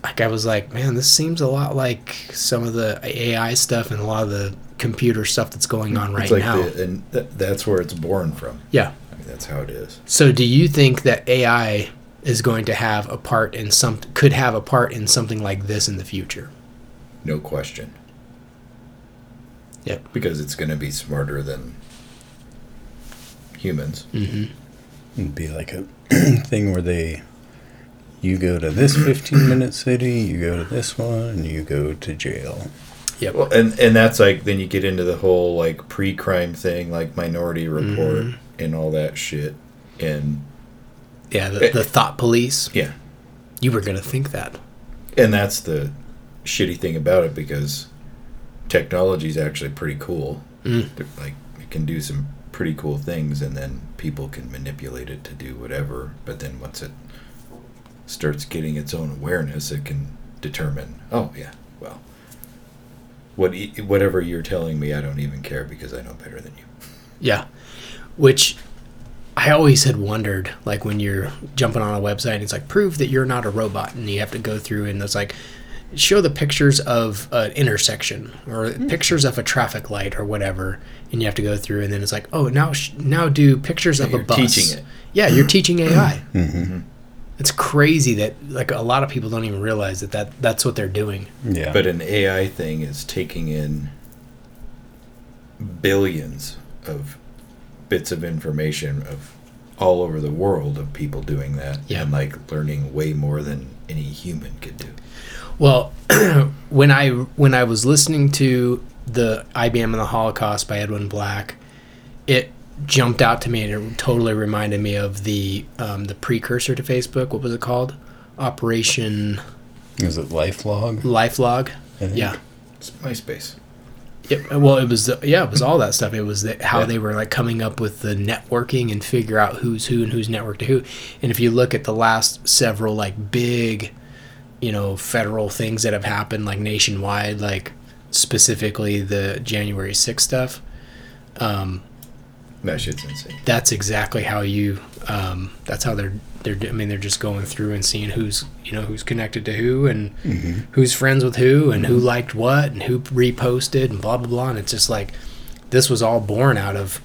like i was like man this seems a lot like some of the ai stuff and a lot of the computer stuff that's going on right it's like now The, and th- that's where it's born from. yeah I mean, that's how it is. so do you think that ai is going to have a part in some could have a part in something like this in the future No question. Yep. Because it's going to be smarter than humans. Mm-hmm. It'd be like a thing where they, you go to this 15 minute city, you go to this one, and you go to jail. yep Well, and and that's like then you get into the whole like pre-crime thing, like Minority Report mm-hmm. and all that shit. And yeah the, eh. the thought police yeah, you were going to think that and that's the shitty thing about it because technology is actually pretty cool. Mm. Like it can do some pretty cool things, and then people can manipulate it to do whatever. But then once it starts getting its own awareness, it can determine. Oh yeah, well, what e- whatever you're telling me, I don't even care because I know better than you. Yeah. Which I always had wondered, like when you're jumping on a website, it's like prove that you're not a robot, and you have to go through and it's like show the pictures of an intersection or hmm. pictures of a traffic light or whatever, and you have to go through, and then it's like, oh, now sh- now do pictures of You're a bus. teaching it. Yeah, you're teaching AI. Mm-hmm. Mm-hmm. Mm-hmm. It's crazy that like a lot of people don't even realize that, that that's what they're doing. Yeah. But an AI thing is taking in billions of bits of information of all over the world of people doing that Yeah. and like learning way more than any human could do. Well, when I when I was listening to the IBM and the Holocaust by Edwin Black, it jumped out to me and it totally reminded me of the um, the precursor to Facebook. What was it called? Operation Is it LifeLog? LifeLog. think. Yeah. It's MySpace. It, well, it was the, yeah, it was all that stuff. It was the, how Yeah. they were like coming up with the networking and figure out who's who and who's networked to who. And if you look at the last several like big, you know, federal things that have happened like nationwide, like specifically the January 6th stuff, um, That shit's insane. that's exactly how you. Um, that's how they're they're. I mean, they're just going through and seeing who's you know who's connected to who and who's friends with who and who liked what and who reposted and blah blah blah. And it's just like this was all born out of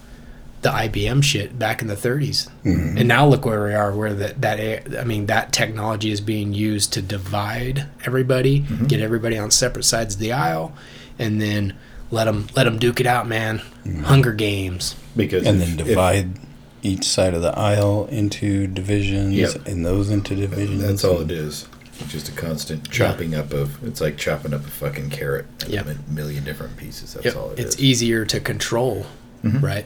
the IBM shit back in the 30s. And now look where we are, where that that I mean that technology is being used to divide everybody, get everybody on separate sides of the aisle, and then let them let them duke it out, man. Hunger Games. Because And if- then if- divide each side of the aisle into divisions Yep. and those into divisions. that's all it is. Just a constant chopping up of. It's like chopping up a fucking carrot in Yep. a million different pieces. That's Yep. all it it's is. easier to control, Mhm. right?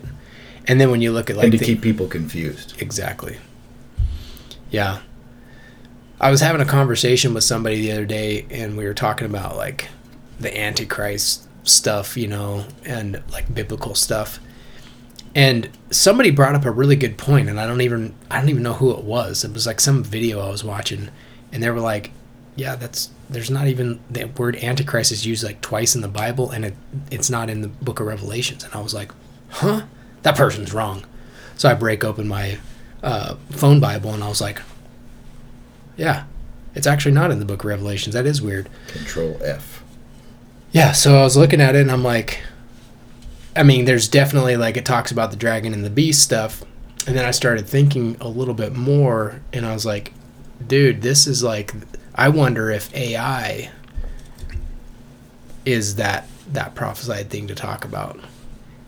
And then when you look at like and to the- keep people confused. Exactly. Yeah. I was having a conversation with somebody the other day and we were talking about like the antichrist stuff, you know, and like biblical stuff. And somebody brought up a really good point and I don't even I don't even know who it was. It was like some video I was watching and they were like, yeah, that's there's not even the word antichrist is used like twice in the Bible and it it's not in the book of Revelations. And I was like, "Huh? That person's wrong." So I break open my uh, phone Bible and I was like, yeah, it's actually not in the book of Revelations. That is weird. Control F. Yeah, so I was looking at it and I'm like, I mean, there's definitely like it talks about the dragon and the beast stuff. And then I started thinking a little bit more and I was like, dude, this is like, I wonder if AI is that that prophesied thing to talk about.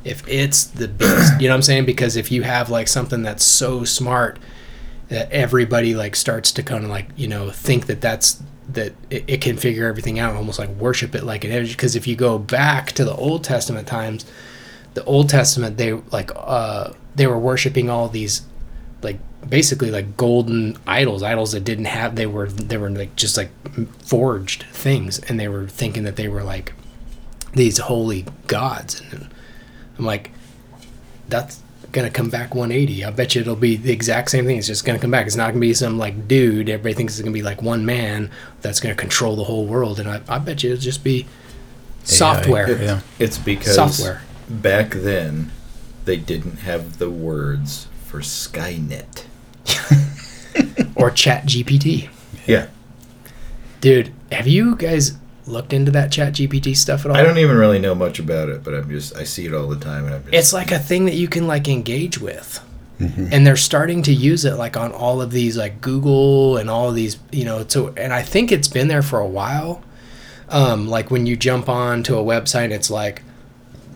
If it's the beast, you know what I'm saying? Because if you have like something that's so smart that everybody like starts to kind of like you know think that that's that it, it can figure everything out almost like worship it like an image. Because if you go back to the old testament times the old testament they like uh they were worshiping all these like basically like golden idols idols that didn't have they were they were like just like forged things. And they were thinking that they were like these holy gods. And i'm like that's gonna come back 180 i bet you it'll be the exact same thing it's just gonna come back it's not gonna be some like dude everybody thinks it's gonna be like one man that's gonna control the whole world and i, I bet you it'll just be software It- Yeah. It's because Software. back then they didn't have the words for Skynet. or chat gpt Yeah. dude have you guys looked into that chat gpt stuff at all? I don't even really know much about it, but I'm just I see it all the time and I'm just it's like a thing that you can like engage with. And they're starting to use it like on all of these like google and all of these you know so and i think it's been there for a while. Um like when you jump on to a website it's like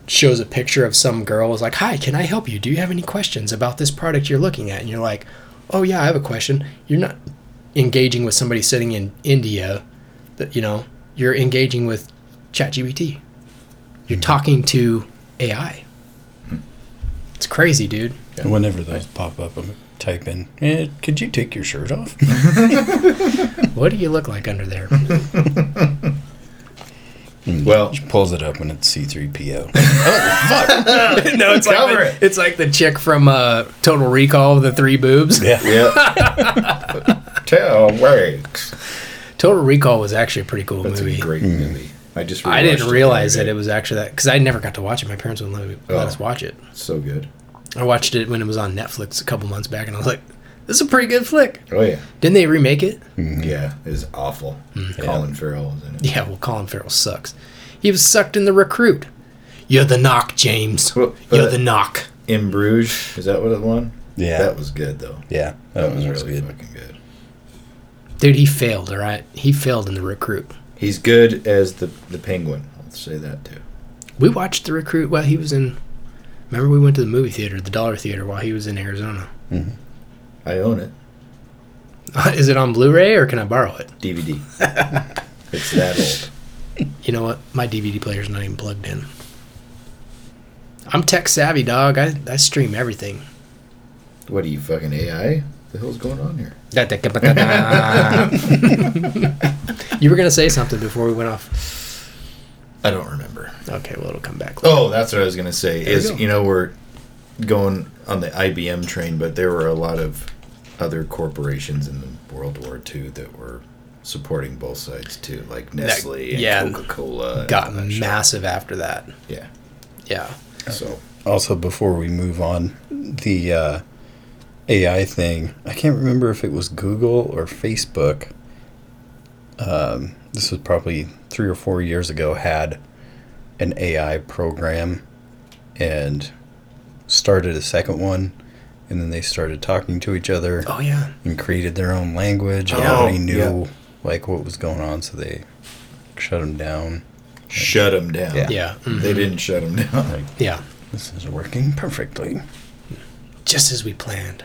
shows a picture of some girl is like hi can i help you? Do you have any questions about this product you're looking at? And you're like oh yeah i have a question. You're not engaging with somebody sitting in india that you know you're engaging with ChatGPT. You're talking to AI. It's crazy, dude. Whenever those pop up, I'm type in, eh, could you take your shirt off? What do you look like under there? well She pulls it up and it's C3PO. no, it's Cover like the, it's like the chick from uh, Total Recall with the three boobs. yeah. Yeah. Tell works. Total Recall was actually a pretty cool movie. That's movie. a great mm-hmm. movie. I just I didn't the realize other that it was actually that because I never got to watch it. My parents wouldn't let, me, let Oh. us watch it. so good. I watched it when it was on Netflix a couple months back, and I was like, "This is a pretty good flick." Oh yeah. Didn't they remake it? Mm-hmm. Yeah, it was awful. Mm, Colin Farrell was in it. Yeah, well, Colin Farrell sucks. He was sucked in the recruit. You're the NOC, James. Well, You're but- the NOC. In Bruges, is that what it won? Yeah. That was good though. Yeah. That, That, was was really good. fucking good. Dude, he failed, all right? He failed in the recruit. He's good as the the penguin. I'll say that too. We watched the recruit while he was in. Remember, we went to the movie theater, the Dollar Theater, while he was in Arizona. Mm-hmm. I own it. Is it on Blu ray or can I borrow it? DVD. it's that old. You know what? My DVD player's not even plugged in. I'm tech savvy, dog. I, I stream everything. What are you fucking AI? The hell's going on here? you were going to say something before we went off. I don't remember. Okay, well, it'll come back. later. Oh, that's what I was gonna say. There we Is you know we're going on the IBM train, but there were a lot of other corporations in the World War II that were supporting both sides too, like Nestle and yeah, Coca Cola. Got massive after that. Yeah. Yeah. So Also, before we move on, the uh, AI thing, I can't remember if it was Google or Facebook. Um, this was probably three or four years ago, had an AI program and started a second one. And then they started talking to each other Oh, yeah. and created their own language. And Oh, nobody knew yeah. like what was going on, so they shut them down. shut them down. Yeah. Yeah. mhm. They didn't shut them down. Like Yeah. this is working perfectly. Just as we planned.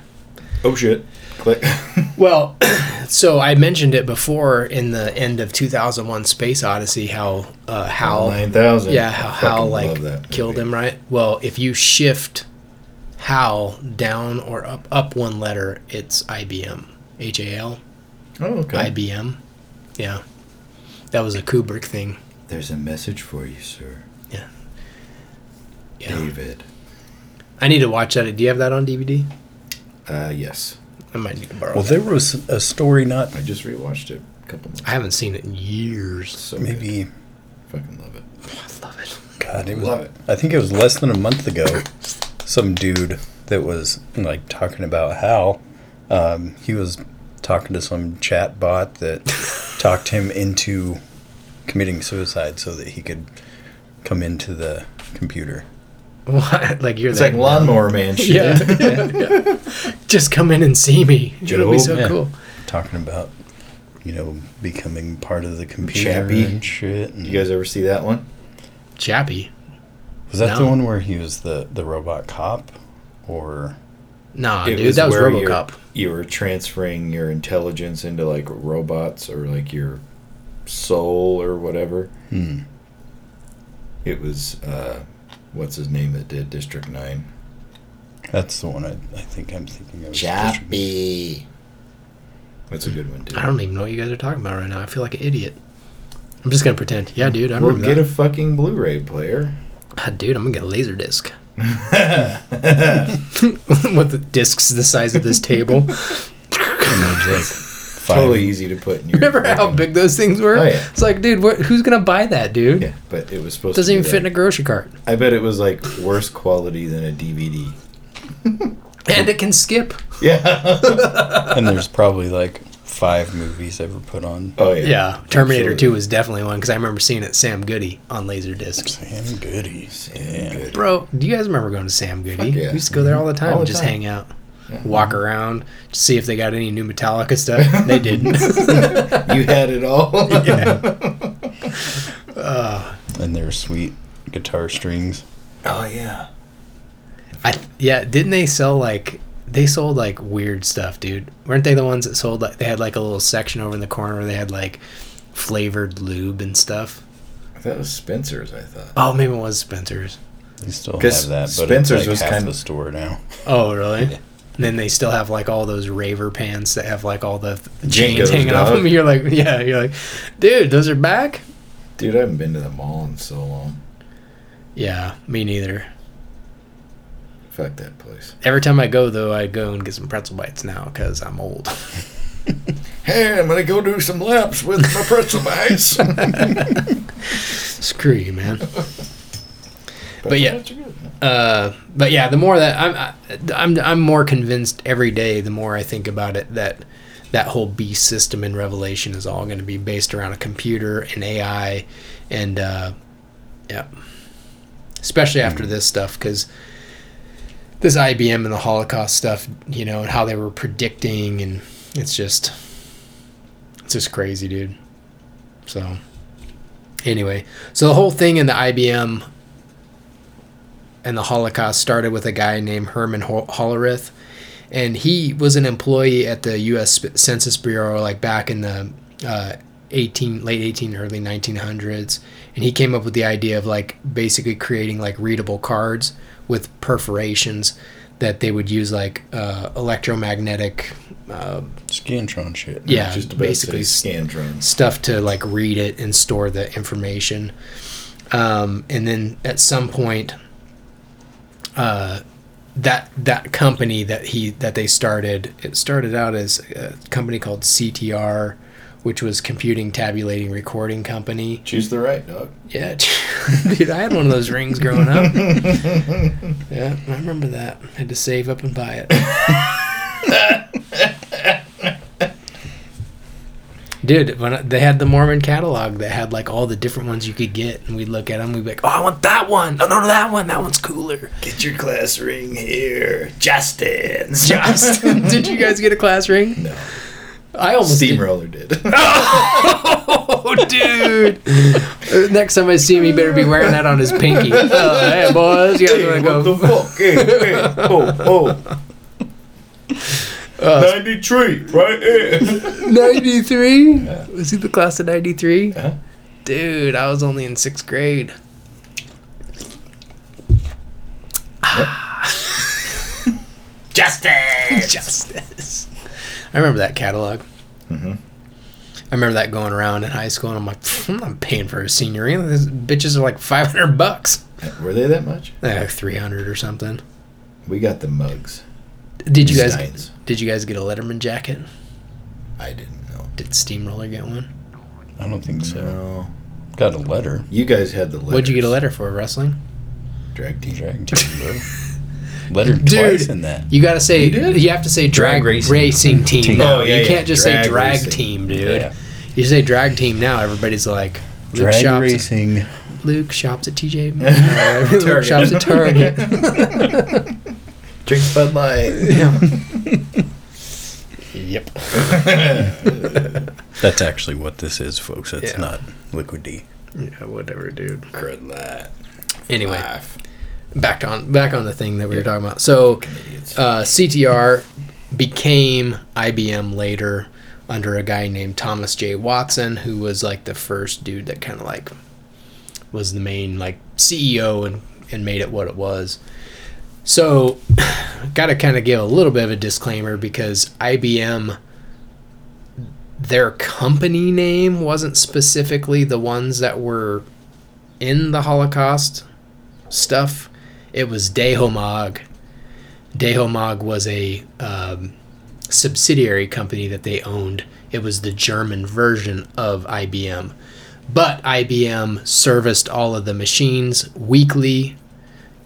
Oh shit! Click. Well, so I mentioned it before in the end of 2001 Space Odyssey how uh, Hal Nine thousand. yeah how Hal like killed him right. Well, if you shift Hal down or up up one letter, it's IBM. H A L Oh, okay. IBM. Yeah. That was a Kubrick thing. There's a message for you, sir. Yeah. David. I need to watch that. Do you have that on DVD? Uh, yes. I might need to borrow Well, that. there was a story not I just rewatched it a couple months. I haven't seen it in years. So maybe. good. fucking love it. I love it. God, it was. Love it. I think it was less than a month ago. Some dude that was like talking about how um, he was talking to some chat bot that talked him into committing suicide so that he could come into the computer. What? Like you're It's that like lawnmower man shit. Yeah. Just come in and see me. It'll be Job. so Yeah. cool. Talking about you know becoming part of the computer Chappie. and shit. And You guys ever see that one? Chappie. was that the one where he was the the robot cop, or Nah, It dude, that was where you're- RoboCop. You were transferring your intelligence into like robots or like your soul or whatever. hmm, It was uh, what's his name that did District Nine? that's the one I, I think I'm thinking of. Chappie. That's a good one too. I don't even know what you guys are talking about right now. I feel like an idiot. I'm just gonna pretend. Yeah, dude, I Well, remember get that. a fucking Blu-ray player. Ah, dude, I'm gonna get a laser disc. With the discs the size of this table. And there's like five, Totally easy to put in your. Remember how big those things were? Oh, yeah. It's like, dude, what, who's gonna buy that, dude? Yeah, but it was supposed Doesn't to. even be fit in a grocery cart, I bet it was like worse quality than a DVD. and it can skip. Yeah. and there's probably like five movies ever put on. oh yeah. Yeah, Terminator Absolutely. Two was definitely one because I remember seeing it Sam Goody on Laserdisc. Sam Goody. Sam Goody. Bro, do you guys remember going to Sam Goody? Yeah. We used to go there all the mm-hmm. time, All the just time. hang out, walk mm-hmm. around, just see if they got any new Metallica stuff. they didn't. You had it all. Uh, and their sweet guitar strings. Oh yeah. I yeah, didn't they sell like they sold like weird stuff, dude? Weren't they the ones that sold like they had like a little section over in the corner where they had like flavored lube and stuff? That was Spencer's, I thought. Oh, maybe it was Spencer's. They still have that, but Spencer's it's like was half kind the of- store now. Oh, really? And then they still have like all those raver pants that have like all the chains JNCOs, hanging off dog. them. You're like, yeah, you're like, dude, those are back. Dude, I haven't been to the mall in so long. Yeah, me neither. Fuck that place. Every time I go though, I go and get some pretzel bites now because I'm old. Hey, I'm gonna go do some laps with my pretzel bites. Screw you, man. But yeah. Uh, but yeah, the more that I'm, I- I'm, I'm more convinced every day. The more I think about it, that that whole beast system in Revelation is all going to be based around a computer and AI, and uh, yeah, especially after this stuff because this IBM and the Holocaust stuff, you know, and how they were predicting, and it's just, it's just crazy, dude. So, anyway, so the whole thing in the IBM and the Holocaust started with a guy named Herman Hol- Hollerith, and he was an employee at the U.S. Census Bureau, like back in the uh, 18 late 18 early 1900s, and he came up with the idea of like basically creating like readable cards with perforations that they would use like uh, electromagnetic uh, Scantron shit. yeah Just basically scantron stuff to like read it and store the information. Um, and then at some point, uh, that that company that he that they started it started out as a company called CTR, which was Computing Tabulating Recording Company. Choose the right dog. Yeah, dude, I had one of those rings growing up. yeah, I remember that. had to save up and buy it. Dude, when I, they had the Mormon catalog that had like all the different ones you could get, and we'd look at them, we'd be like, "Oh, I want that one. Oh, no, no, that one. That one's cooler." Get your class ring here, Justin. Just, did you guys get a class ring? No, I almost did. Steamroller did. Oh, dude! Uh, Next time I see him, he better be wearing that on his pinky. Oh, hey, boys, you guys want to what the fuck? Hey, hey, oh, oh. 93, right here. 93? Was he the class of 93? Uh-huh. Dude, I was only in sixth grade. Jostens! Jostens. I remember that catalog. Mm-hmm. I remember that going around in high school, and I'm like, I'm not paying for a senior. These bitches are like 500 bucks. Were they that much? Like 300 or something. We got the mugs. Did you guys? Steins. Did you guys get a Letterman jacket? I didn't know. Did Steamroller get one? I don't think so. No. Got a letter. You guys had the letters. What'd you get a letter for? Wrestling? Drag team. Drag team, bro. Letter Dude. twice in that. You gotta say You you have to say drag, Drag racing, racing. team. Team. now. Oh, yeah, you yeah. can't just Drag say drag racing. team, dude. Yeah. You say drag team now, everybody's like Luke Drag shops, racing. Luke shops at TJ. Luke shops at Target. Drink Bud Light. yep. That's actually what this is, folks. It's Yeah. not Liquid D. Yeah, whatever, dude. Crud that. Anyway, Laugh. back on back on the thing that we were talking about. So, Idiots. uh, CTR became IBM later under a guy named Thomas J. Watson, who was like the first dude that kind of like was the main like CEO and and made it what it was. So, got to kind of give a little bit of a disclaimer because IBM their company name wasn't specifically the ones that were in the Holocaust stuff. It was Dehomag. Dehomag was a um, subsidiary company that they owned. It was the German version of IBM. But IBM serviced all of the machines weekly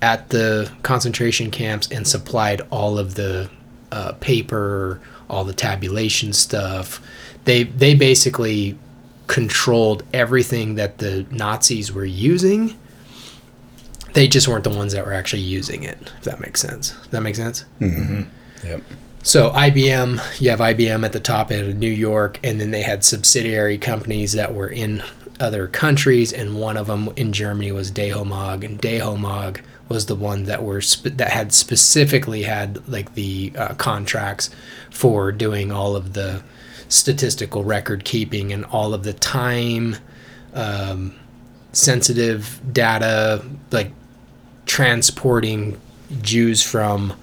at the concentration camps and supplied all of the uh, paper, all the tabulation stuff. They they basically controlled everything that the Nazis were using. They just weren't the ones that were actually using it. If that makes sense. Does that make sense? Yep. So IBM, you have IBM at the top end of New York, and then they had subsidiary companies that were in other countries, and one of them in Germany was Dehomag, and Dehomag was the one that were sp- that had specifically had like the uh, contracts for doing all of the statistical record keeping and all of the time um, sensitive data, like transporting Jews from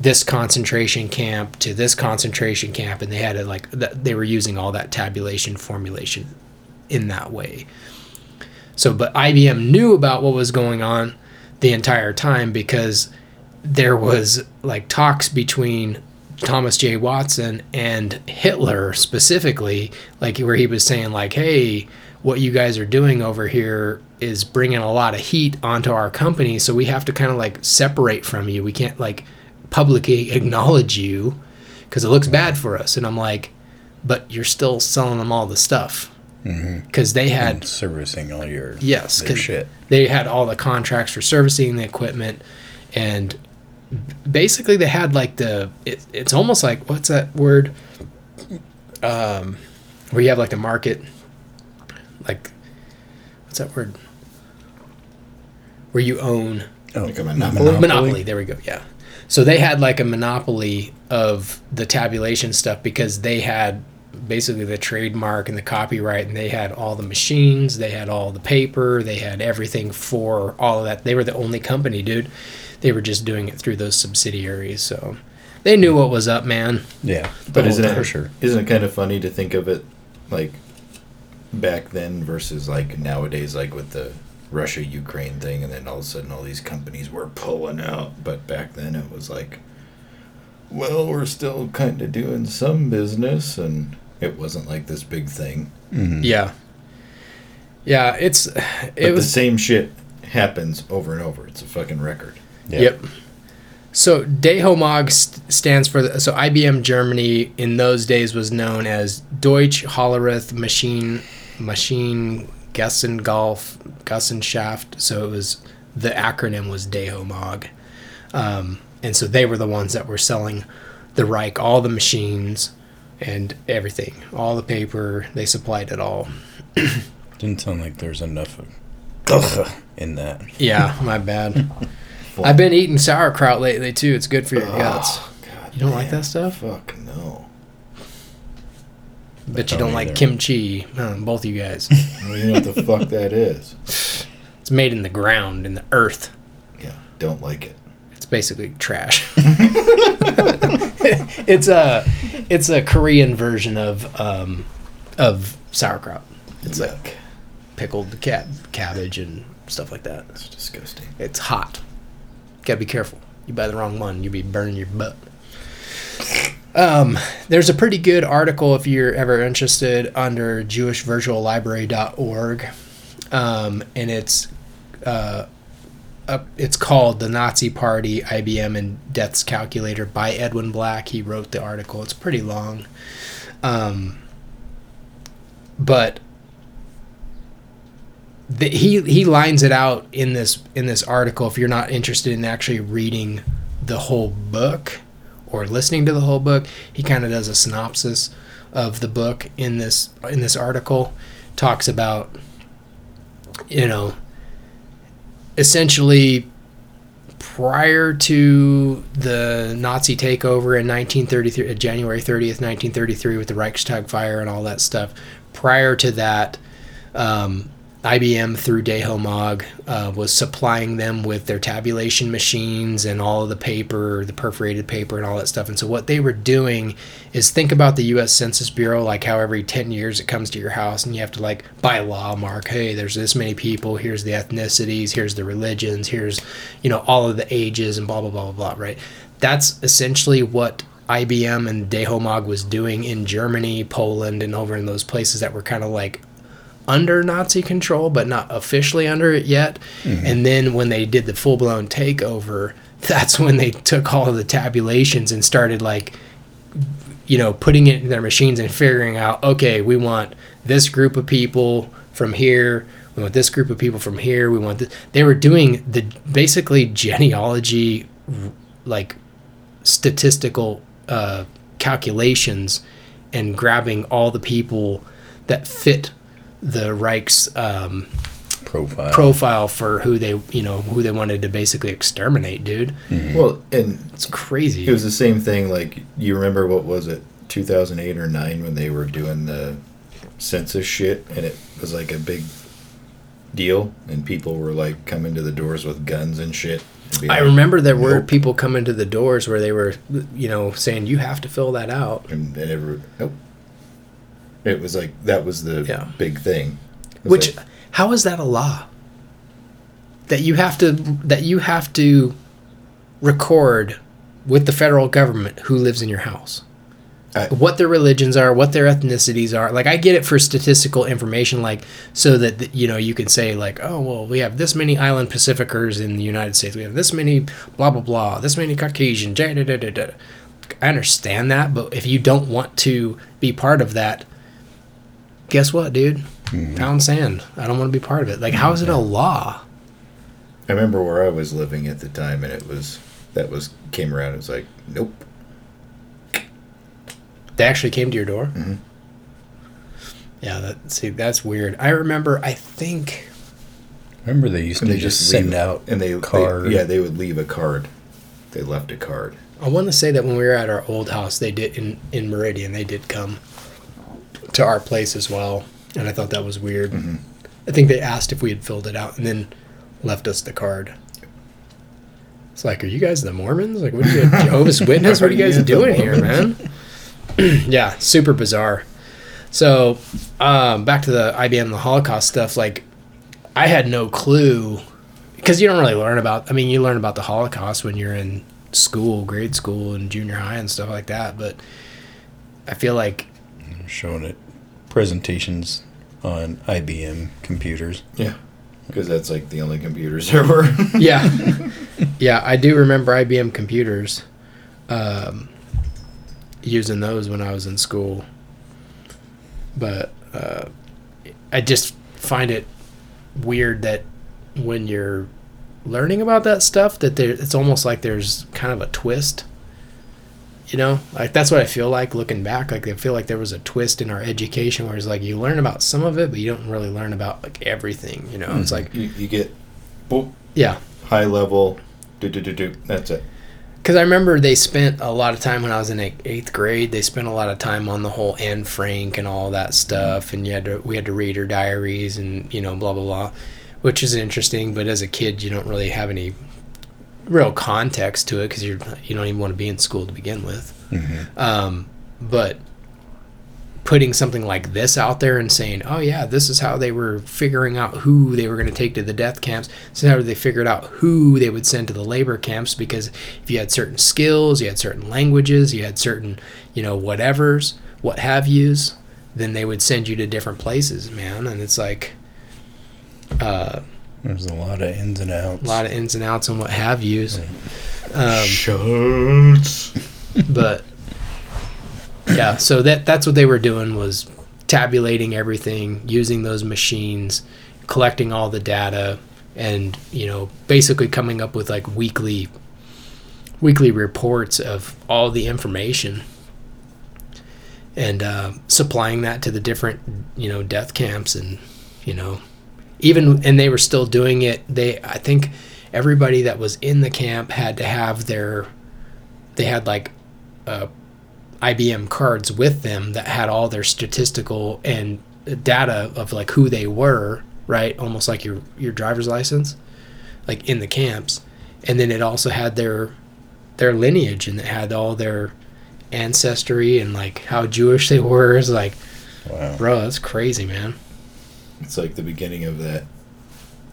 this concentration camp to this concentration camp, and they had it like th- they were using all that tabulation formulation in that way. So, but IBM knew about what was going on the entire time because there was like talks between Thomas J. Watson and Hitler specifically, like where he was saying like, "Hey, what you guys are doing over here is bringing a lot of heat onto our company, so we have to kind of like separate from you. We can't like publicly acknowledge you because it looks bad for us." And I'm like, "But you're still selling them all the stuff." Because they had And servicing all your Yes, their 'cause shit. They had all the contracts for servicing the equipment, and basically they had like the. It, it's almost like what's that word? Um, where you have like the market, like what's that word? Where you own Oh, Like a monopoly? monopoly. There we go. Yeah. So they had like a monopoly of the tabulation stuff because they had basically the trademark and the copyright, and they had all the machines, they had all the paper, they had everything for all of that. They were the only company, dude. They were just doing it through those subsidiaries, so they knew what was up, man. Yeah. But isn't it for sure? isn't it kind of funny to think of it like back then versus like nowadays, like with the Russia Ukraine thing, and then all of a sudden all these companies were pulling out. But back then it was like, well, we're still kind of doing some business, and it wasn't like this big thing. Yeah. Yeah, it's But it the same shit happens over and over. It's a fucking record. Yeah. Yep. So Dehomag st- stands for the, so IBM Germany in those days was known as Deutsche Hollerith Machine Machine Gessengolf Gessenschaft. So it was the acronym was Dehomag, um, and so they were the ones that were selling the Reich all the machines and everything, all the paper. They supplied it all. Didn't sound like there's enough of in that. Yeah, my bad. I've been eating sauerkraut lately too. It's good for your guts. God, You don't like that stuff? Fuck no. Bet you don't don't like either. kimchi. Uh, both of you guys. I don't even know what the fuck that is. It's made in the ground, in the earth. Yeah, don't like it. Basically trash. it's a it's a Korean version of um, of sauerkraut. It's like pickled cat cabbage and stuff like that. It's disgusting. It's hot. Gotta be careful. You buy the wrong one, you'll be burning your butt. Um, there's a pretty good article if you're ever interested under jewishvirtuallibrary.org. Um, and it's uh, uh, it's called The Nazi Party, IBM, and Death's Calculator by Edwin Black. He wrote the article. It's pretty long. Um, but the, he he lines it out in this in this article if you're not interested in actually reading the whole book or listening to the whole book he kind of does a synopsis of the book in this in this article talks about you know essentially prior to the Nazi takeover in 1933 uh, January 30th 1933 with the Reichstag fire and all that stuff prior to that um, IBM through Dehomag uh, was supplying them with their tabulation machines and all of the paper, the perforated paper, and all that stuff. And so, what they were doing is think about the U.S. Census Bureau, like how every 10 years it comes to your house and you have to, like, by law, mark, hey, there's this many people, here's the ethnicities, here's the religions, here's, you know, all of the ages, and blah, blah, blah, blah, blah, right? That's essentially what IBM and Dehomag was doing in Germany, Poland, and over in those places that were kind of like under Nazi control, but not officially under it yet. And then when they did the full blown takeover, that's when they took all of the tabulations and started like, you know, putting it in their machines and figuring out, okay, we want this group of people from here. We want this group of people from here. We want this. They were doing the basically genealogy, like statistical uh, calculations and grabbing all the people that fit the Reich's um, Profile. profile for who they you know who they wanted to basically exterminate, dude. Well, and It's crazy. it was the same thing. Like you remember what was it, 2008 or nine, when they were doing the census shit, and it was like a big deal, and people were like coming to the doors with guns and shit. I like, remember there were people coming to the doors where they were, you know, saying you have to fill that out. and, and every, nope. It was like that was the Yeah. big thing. Which like, how is that a law? That you have to that you have to record with the federal government who lives in your house. I- what their religions are, what their ethnicities are. Like I get it for statistical information like so that you know you can say like, "Oh, well, we have this many island Pacificers in the United States. We have this many blah blah blah, this many Caucasian." Da, da, da, da, da. I understand that, but if you don't want to be part of that, guess what, dude? Pound sand. I don't want to be part of it. Like, how is it a law? I remember where I was living at the time, and it was that was came around. It was like, nope. They actually came to your door. Mhm. Yeah, that see, that's weird. I remember. I think Remember they used And to they just just send leave- out and they, card. they yeah they would leave a card. They left a card. I want to say that when we were at our old house, they did in in Meridian. They did come to our place as well, and I thought that was weird. I think they asked if we had filled it out and then left us the card. It's like, are you guys the Mormons? Like, what are you, Jehovah's Witness? What are you guys doing here, man? Yeah, super bizarre. So, um, back to the IBM and the Holocaust stuff. Like, I had no clue because you don't really learn about. I mean, you learn about the Holocaust when you're in school, grade school, and junior high and stuff like that. But I feel like showing it presentations on IBM computers. Yeah, because that's like the only computers there were. yeah, yeah, I do remember IBM computers, um, using those when I was in school. But uh, I just find it weird that when you're learning about that stuff, that there it's almost like there's kind of a twist. You know, like that's what I feel like looking back. Like I feel like there was a twist in our education where it's like you learn about some of it, but you don't really learn about like everything. You know, it's mm-hmm. like you, you get, boop, yeah, high level, do do do do. That's it. because I remember they spent a lot of time when I was in eighth grade. They spent a lot of time on the whole Anne Frank and all that mm-hmm. stuff, and you had to we had to read her diaries and you know blah blah blah, which is interesting. But as a kid, you don't really have any real context to it because you're you don't even want to be in school to begin with. Um, but putting something like this out there and saying, "Oh yeah, this is how they were figuring out who they were going to take to the death camps." This is how they figured out who they would send to the labor camps because if you had certain skills, you had certain languages, you had certain, you know, whatevers, what have yous, then they would send you to different places, man. And it's like uh, There's a lot of ins and outs. a lot of ins and outs and what have yous. Um, Shots. but yeah so that that's what they were doing was tabulating everything using those machines collecting all the data and you know basically coming up with like weekly weekly reports of all the information and uh, supplying that to the different you know death camps and you know even and they were still doing it they i think everybody that was in the camp had to have their they had like uh, IBM cards with them that had all their statistical and data of like who they were, right? Almost like your your driver's license, like in the camps, and then it also had their their lineage and it had all their ancestry and like how Jewish they were. It's like, Wow. bro, that's crazy, man. It's like the beginning of that,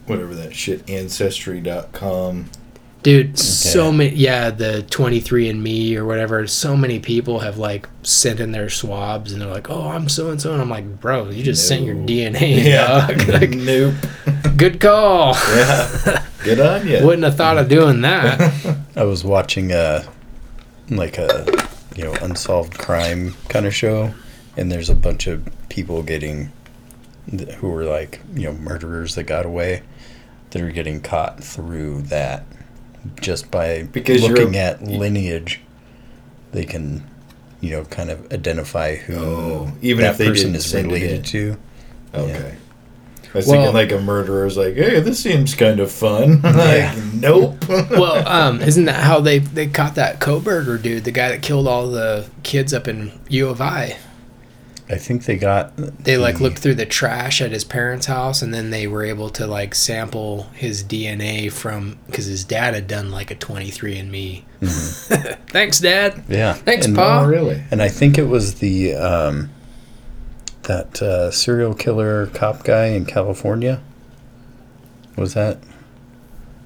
whatever that shit, Ancestry.com. Dude, so many, yeah, the 23andMe or whatever, so many people have like sent in their swabs and they're like, oh, I'm so and so. And I'm like, bro, you just sent your No. DNA. dog. like, nope. good call. Yeah. Good on you. Wouldn't have thought of doing that. I was watching a like a you know unsolved crime kind of show, and there's a bunch of people getting th- who were like you know murderers that got away that are getting caught through that just by Because you're looking a- at lineage. They can you know kind of identify who Oh, even that if they person is send it related to. Okay. I was Well- thinking like a murderer is like, hey, this seems kind of fun. like, nope. well, um, isn't that how they, they caught that Kohberger dude, the guy that killed all the kids up in U of I? I think they got They like looked through the trash at his parents' house, and then they were able to like sample his DNA from because his dad had done like a 23andMe. Thanks, Dad. yeah Thanks, and, Pa. oh, really? And I think it was the um, that uh, serial killer cop guy in California. Was that?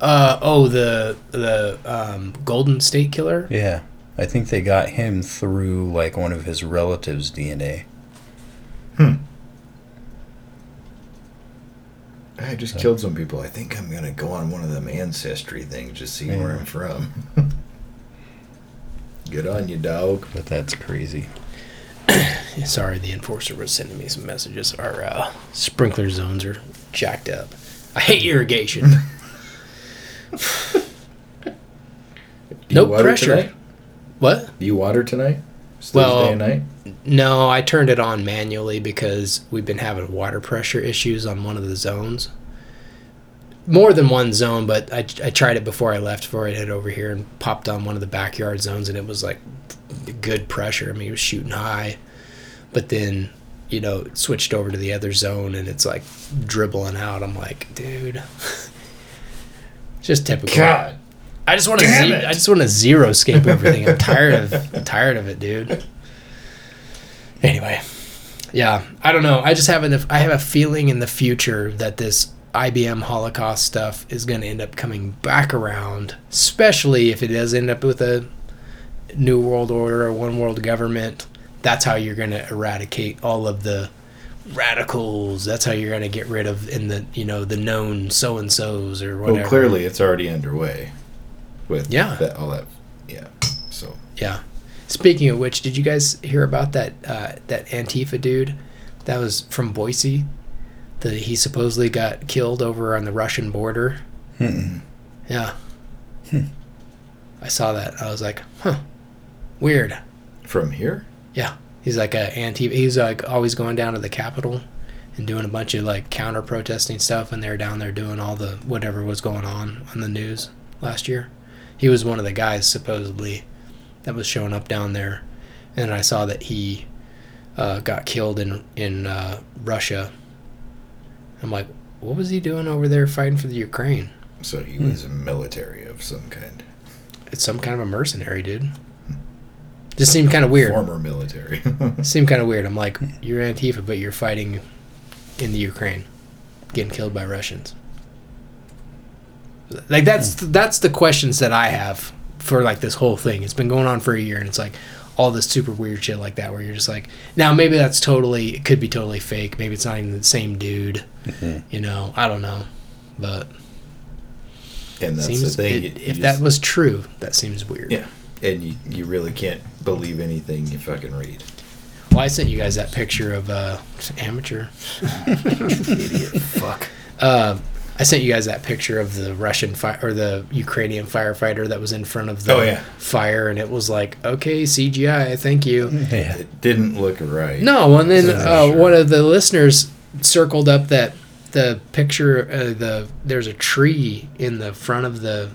Uh oh, the the um, Golden State Killer. Yeah, I think they got him through like one of his relatives' DNA. I just killed some people. I think I'm gonna go on one of them ancestry things, just see where I'm from. Good on you, dog. But that's crazy. Sorry, the enforcer was sending me some messages. Our uh, sprinkler zones are jacked up. I hate irrigation. No pressure. Tonight? What? Do you water tonight? It's Well, Thursday night. No, I turned it on manually because we've been having water pressure issues on one of the zones. More than one zone, but I, I tried it before I left, before I head over here and popped on one of the backyard zones, and it was like good pressure. I mean, it was shooting high. But then, you know, switched over to the other zone and it's like dribbling out. I'm like, dude. Just typical. God. I just want to ze- I just want to zero scape everything. I'm tired of I'm tired of it, dude. Anyway, yeah, I don't know. I just have an I have a feeling in the future that this IBM Holocaust stuff is going to end up coming back around, especially if it does end up with a new world order or one world government. That's how you're going to eradicate all of the radicals. That's how you're going to get rid of in the you know the known so and so's or whatever. Well, clearly it's already underway. With Yeah. that, all that, yeah. So Yeah. Speaking of which, did you guys hear about that uh, that Antifa dude that was from Boise? That he supposedly got killed over on the Russian border. Yeah. I saw that. I was like, huh, weird. from here, Yeah. He's like a Antifa. He's like always going down to the Capitol and doing a bunch of like counter protesting stuff, and they're down there doing all the whatever was going on on the news last year. He was one of the guys supposedly that was showing up down there, and I saw that he uh, got killed in in uh, Russia. I'm like, what was he doing over there fighting for the Ukraine? So he was a military of some kind. It's some kind of a mercenary, dude. Just seemed kind of weird. Former military. Seemed kind of weird. I'm like, you're Antifa, but you're fighting in the Ukraine, getting killed by Russians. Like that's that's the questions that I have for like this whole thing. It's been going on for a year, and it's like all this super weird shit like that, where you're just like, now maybe that's totally, it could be totally fake. Maybe it's not even the same dude. You know, I don't know, but and that's seems the thing. it- if just- that was true, that seems weird. Yeah. And you, you really can't believe anything you fucking read. Well, I sent you guys that picture of uh, amateur. Idiot. Fuck. Uh, I sent you guys that picture of the Russian fi- or the Ukrainian firefighter that was in front of the Oh, yeah. fire, and it was like, okay, CGI, thank you. Yeah. It didn't look right. No, and then uh, sure. one of the listeners circled up that the picture, uh, the there's a tree in the front of the,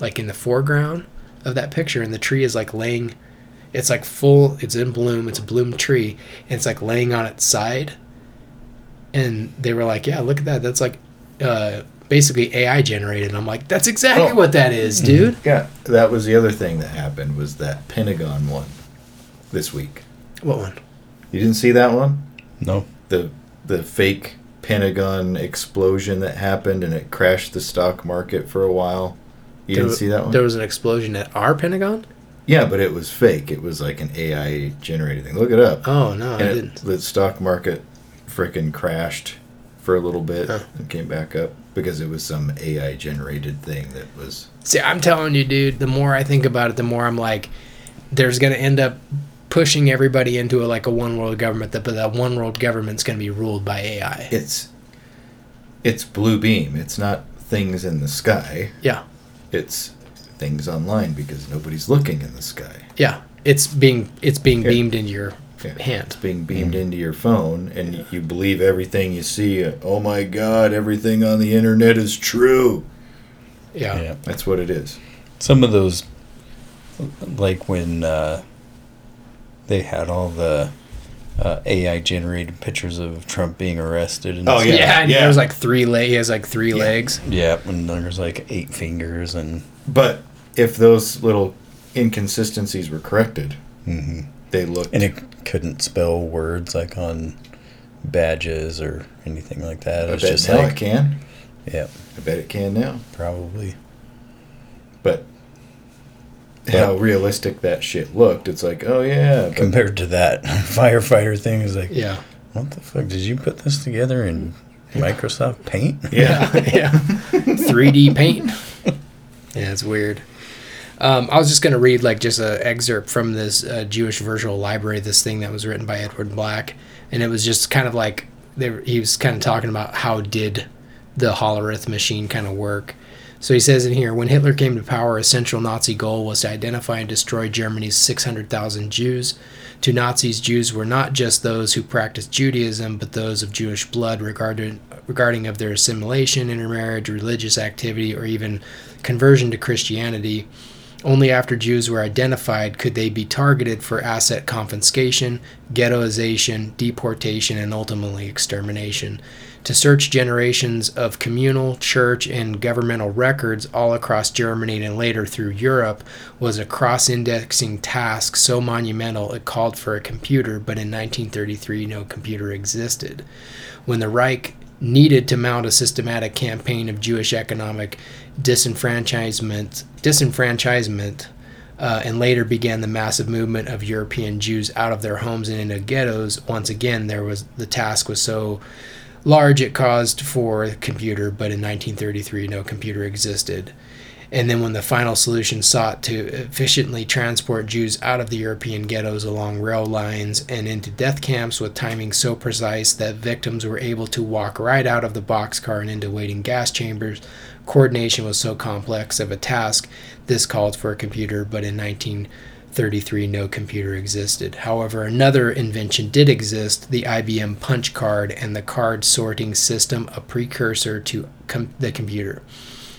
like in the foreground of that picture, and the tree is like laying, it's like full, it's in bloom, it's a bloom tree, and it's like laying on its side. And they were like, yeah, look at that, that's like, uh, basically AI generated. And I'm like, that's exactly Oh. what that is, dude. Yeah, that was the other thing that happened was that Pentagon one this week. What one? You didn't see that one? No. The the fake Pentagon explosion that happened and it crashed the stock market for a while. You There didn't see that one? There was an explosion at our Pentagon. yeah, but it was fake. It was like an AI generated thing. Look it up. Oh no, I and it, didn't. the stock market frickin' crashed for a little bit Huh. and came back up because it was some AI generated thing that was See, I'm telling you, dude. The more I think about it, the more I'm like, there's gonna end up pushing everybody into a, like a one world government. That but that one world government's gonna be ruled by AI. it's it's blue beam. It's not things in the sky. yeah, It's things online because nobody's looking in the sky. yeah. It's being it's being Yeah. beamed into your Yeah, It's being beamed into your phone, and y- you believe everything you see. uh, Oh my God, everything on the internet is true. Yeah. Yeah. That's what it is. Some of those, like when uh, they had all the uh, AI generated pictures of Trump being arrested. And Oh, Yeah, Yeah, and yeah. there's like three leg. He has like three Yeah. legs. Yeah, and there's like eight fingers and But if those little inconsistencies were corrected, they looked. and it couldn't spell words like on badges or anything like that. It I was bet just now like it can. yeah, I bet it can now. probably. But how realistic that shit looked, it's like, oh yeah. Compared to that firefighter thing is like, Yeah. what the fuck? Did you put this together in Microsoft Paint? yeah. yeah. 3D paint. Yeah, it's weird. Um, I was just gonna read like just an excerpt from this uh, Jewish Virtual Library, this thing that was written by Edward Black, and it was just kind of like they he was kind of talking about how did the Hollerith machine kind of work. So he says in here, when Hitler came to power, a central Nazi goal was to identify and destroy Germany's 600,000 Jews. To Nazis, Jews were not just those who practiced Judaism, but those of Jewish blood regarded, regarding of their assimilation, intermarriage, religious activity, or even conversion to Christianity. Only after Jews were identified could they be targeted for asset confiscation, ghettoization, deportation, and ultimately extermination. To search generations of communal, church, and governmental records all across Germany and later through Europe was a cross indexing task so monumental it called for a computer, but in 1933 no computer existed. When the Reich needed to mount a systematic campaign of Jewish economic disenfranchisement, disenfranchisement uh, and later began the massive movement of European Jews out of their homes and into ghettos. Once again, there was the task was so large it caused for a computer, but in 1933 no computer existed. And then when the final solution sought to efficiently transport Jews out of the European ghettos along rail lines and into death camps with timing so precise that victims were able to walk right out of the boxcar and into waiting gas chambers, coordination was so complex of a task, this called for a computer, but in 1933 no computer existed. However, another invention did exist the IBM punch card and the card sorting system, a precursor to com- the computer.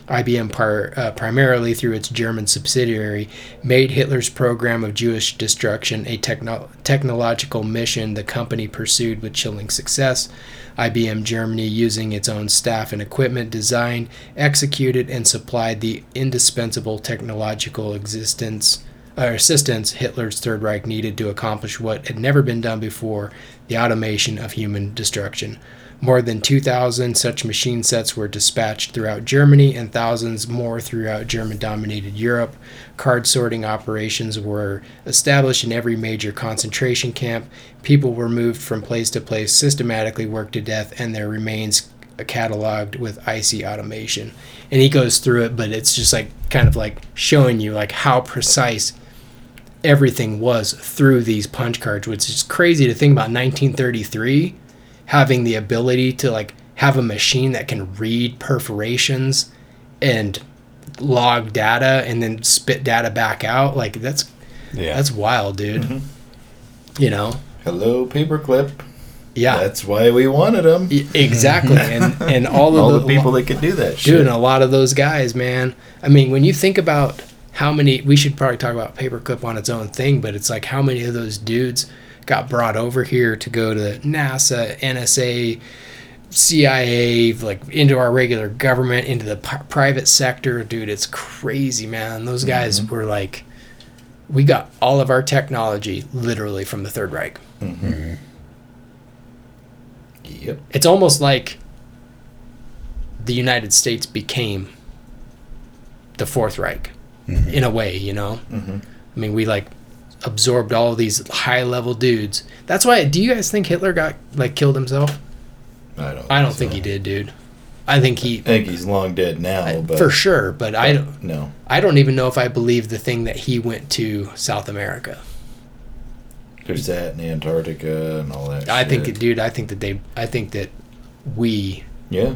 IBM, par, uh, primarily through its German subsidiary, made Hitler's program of Jewish destruction a techno- technological mission the company pursued with chilling success. IBM Germany, using its own staff and equipment, designed, executed, and supplied the indispensable technological existence or assistance Hitler's Third Reich needed to accomplish what had never been done before the automation of human destruction. More than 2,000 such machine sets were dispatched throughout Germany and thousands more throughout German dominated Europe. Card sorting operations were established in every major concentration camp. People were moved from place to place, systematically worked to death, and their remains cataloged with icy automation. And he goes through it, but it's just like kind of like showing you like how precise everything was through these punch cards, which is crazy to think about 1933 having the ability to like have a machine that can read perforations and log data and then spit data back out like that's Yeah. that's wild dude mm-hmm. you know Hello, paperclip. yeah That's why we wanted them. Exactly and and all of All the, the people that could do that shit. and a lot of those guys man i mean when you think about how many we should probably talk about paperclip on its own thing but it's like how many of those dudes got brought over here to go to nasa nsa cia like into our regular government into the p- private sector dude it's crazy man those mm-hmm. guys were like we got all of our technology literally from the third reich mm-hmm. Yep. it's almost like the United States became the Fourth Reich mm-hmm. in a way, you know? Mm-hmm. I mean, we like absorbed all of these high level dudes. That's why, do you guys think Hitler got like killed himself? I don't. I don't think he did, dude. I think he, I think he's long dead now, but for sure, but I don't, no. I don't even know if I believe the thing that he went to South America. There's that in Antarctica and all that. I shit. think, dude, I think that they, I think that we Yeah.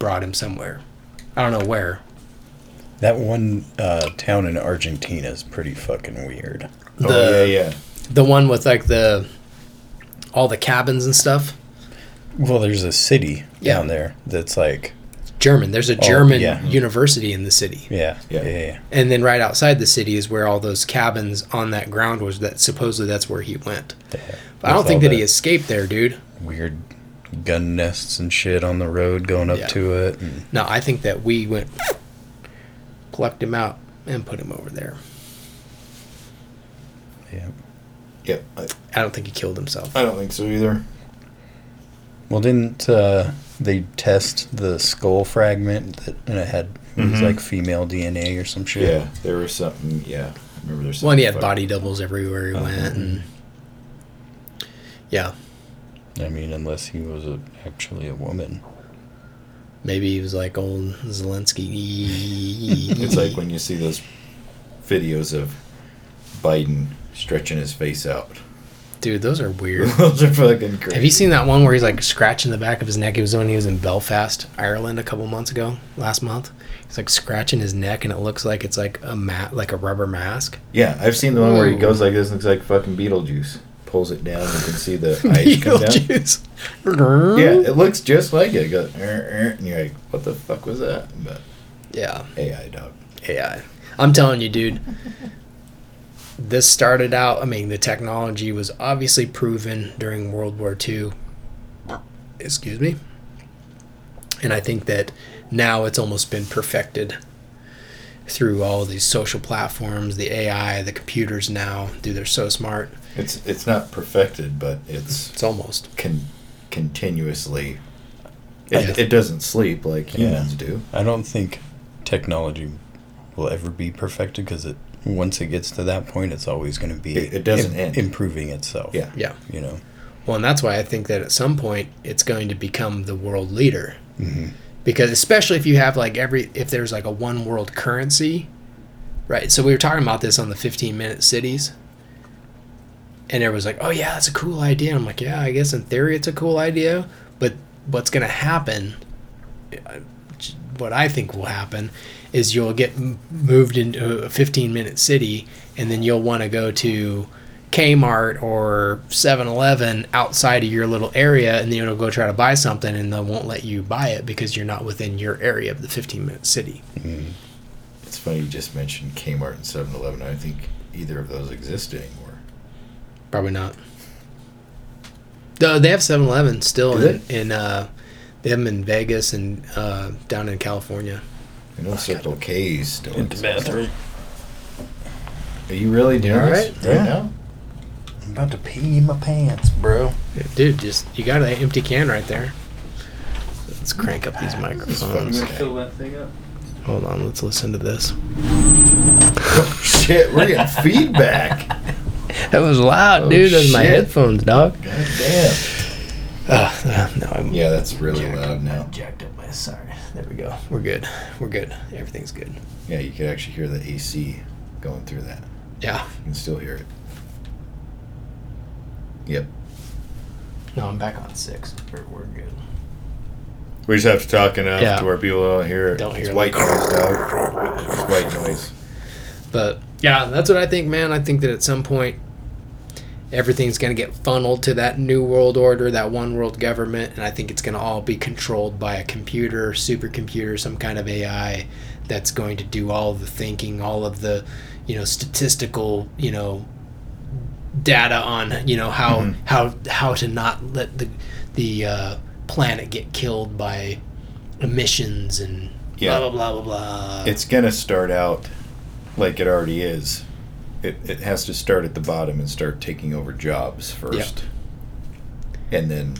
brought him somewhere. I don't know where. That one uh, town in Argentina is pretty fucking weird. Oh The- yeah, yeah. The one with like the, all the cabins and stuff. Well, there's a city Yeah. down there that's like, German. There's a oh, German yeah. university in the city. yeah, Yeah. yeah, yeah. And then right outside the city is where all those cabins on that ground was that supposedly that's where he went. yeah. But I don't think all that he escaped there, dude. weird gun nests and shit on the road going up Yeah. to it. And No, I think that we went plucked him out and put him over there. Yeah. Yep. I, I don't think he killed himself. I don't think so either. Well, didn't uh, they test the skull fragment that, and it had it was Mhm. like female DNA or some shit? Yeah, there was something. Yeah, I remember there's. Well, and he had body doubles everywhere he went, and yeah, I mean, unless he was a, actually a woman. maybe he was like old Zelensky. It's like when you see those videos of Biden stretching his face out. dude, those are weird. those are fucking crazy. Have you seen that one where he's like scratching the back of his neck? It was when he was in Belfast, Ireland, a couple months ago, last month. He's like scratching his neck, and it looks like it's like a mat, like a rubber mask. Yeah, I've seen the one where he goes like this. and Looks like fucking Beetlejuice. Pulls it down. You can see the eyes come down. Beetlejuice. Yeah, it looks just like it. It goes, "Er, er," and you're like, what the fuck was that? But yeah, AI dog. AI. I'm telling you, dude. This started out. I mean, the technology was obviously proven during World War II. Excuse me. And I think that now it's almost been perfected through all these social platforms, the AI, the computers now. Dude, they're so smart. It's it's not perfected, but it's It's almost. con- continuously. It, Yeah. it doesn't sleep like Yeah. humans do. I don't think technology will ever be perfected because it once it gets to that point, it's always going to be It- it doesn't end. improving itself. Yeah. Yeah. you know. Well, and that's why I think that at some point it's going to become the world leader. Because especially if you have like every if there's like a one world currency, right? So we were talking about this on the 15 minute cities. And everyone's like, "Oh yeah, that's a cool idea." I'm like, "Yeah, I guess in theory it's a cool idea, but what's going to happen uh, what I think will happen is you'll get moved into a 15 minute city and then you'll want to go to Kmart or 7-Eleven outside of your little area, and then you'll go try to buy something, and they won't let you buy it because you're not within your area of the 15 minute city. It's funny you just mentioned Kmart and 7 Eleven. I don't think either of those exist anymore. Probably not. Though they have 7-Eleven still in, in uh, they have them in Vegas and uh, down in California. I know Circle K's still In the exists. bathroom. Are you really doing all this right? right Yeah. now? I'm about to pee my pants, bro. Dude, just you got an empty can right there. Let's crank up these microphones. Fill that thing up. Hold on, let's listen to this. Shit, we're getting feedback. That was loud, Oh, dude. Those are my shit. headphones, dog. God damn. Uh, no, I'm Yeah, that's really loud up- now. Jacked up my sorry. There we go. We're good. We're good. Everything's good. Yeah, you could actually hear the AC going through that. Yeah. You can still hear it. Yep. No, I'm back on six. We're, we're good. We just have to talk enough Yeah. to where people don't hear it. Don't it's hear white noise, dog. It's white noise. But yeah, that's what I think, man. I think that at some point, everything's going to get funneled to that new world order, that one world government, and I think it's going to all be controlled by a computer, supercomputer, some kind of AI that's going to do all the thinking, all of the, you know, statistical, you know, data on, you know, how Mhm. how how to not let the the uh, planet get killed by emissions and Yeah. blah blah blah blah blah. It's gonna start out like it already is. It, it has to start at the bottom and start taking over jobs first. And then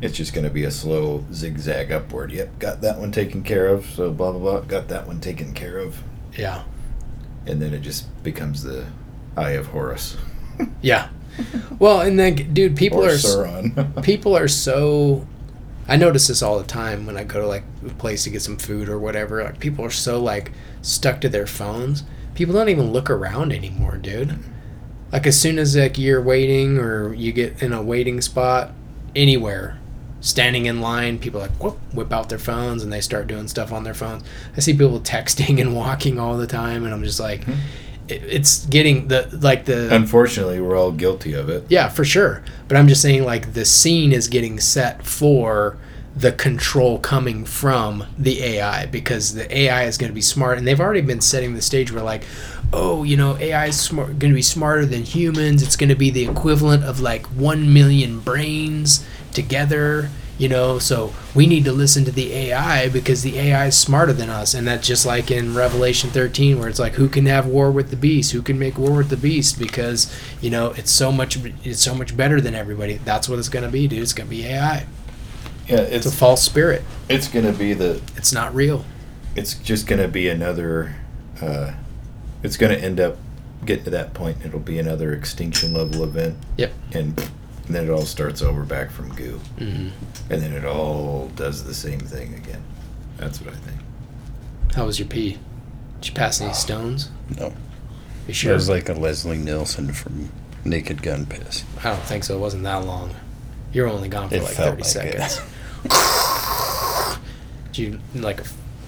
it's just gonna be a slow zigzag upward. Yep, got that one taken care of. So blah blah blah. Got that one taken care of. yeah. And then it just becomes the Eye of Horus Yeah. Well, and then, dude, people or are Sauron. people are so. I notice this all the time when I go to like a place to get some food or whatever. Like people are so like stuck to their phones. People don't even look around anymore, dude. Like as soon as like you're waiting or you get in a waiting spot anywhere, standing in line, people like whoop, whip out their phones and they start doing stuff on their phones. I see people texting and walking all the time, and I'm just like, hmm. it, it's getting the like the Unfortunately, we're all guilty of it. yeah, for sure. But I'm just saying, like, the scene is getting set for the control coming from the AI because the AI is going to be smart, and they've already been setting the stage where, like, oh, you know, AI is smart, going to be smarter than humans. It's going to be the equivalent of like one million brains together. You know, so we need to listen to the AI because the AI is smarter than us, and that's just like in Revelation 13, where it's like, who can have war with the beast? Who can make war with the beast? Because you know, it's so much, it's so much better than everybody. That's what it's gonna be, dude. It's gonna be AI. Yeah, It's it's a false spirit. it's gonna be the It's not real. it's just going to be another uh, it's going to end up getting to that point it'll be another extinction level event Yep. and, and then it all starts over back from goo hmm and then it all does the same thing again that's what i think How was your pee? Did you pass any stones? No. You sure? It was like a Leslie Nielsen from Naked Gun Piss. I don't think so. It wasn't that long. You were only gone for It like felt 30 like it. seconds. Did you like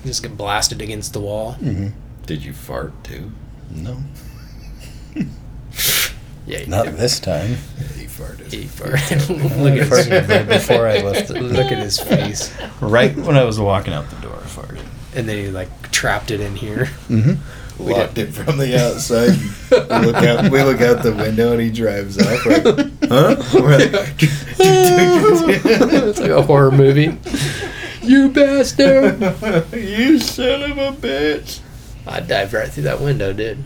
just get blasted against the wall? Mm-hmm. did you fart too No. Yeah, you Not did. this time. he farted He farted. Look at his, farted before I left it. look at his face. Right when I was walking out the door, I farted. And then he like trapped it in here. Mm-hmm. Locked it from the outside we look out we look out the window and he drives off like, huh it's like a horror movie. You bastard! you son of a bitch I dived right through that window, dude.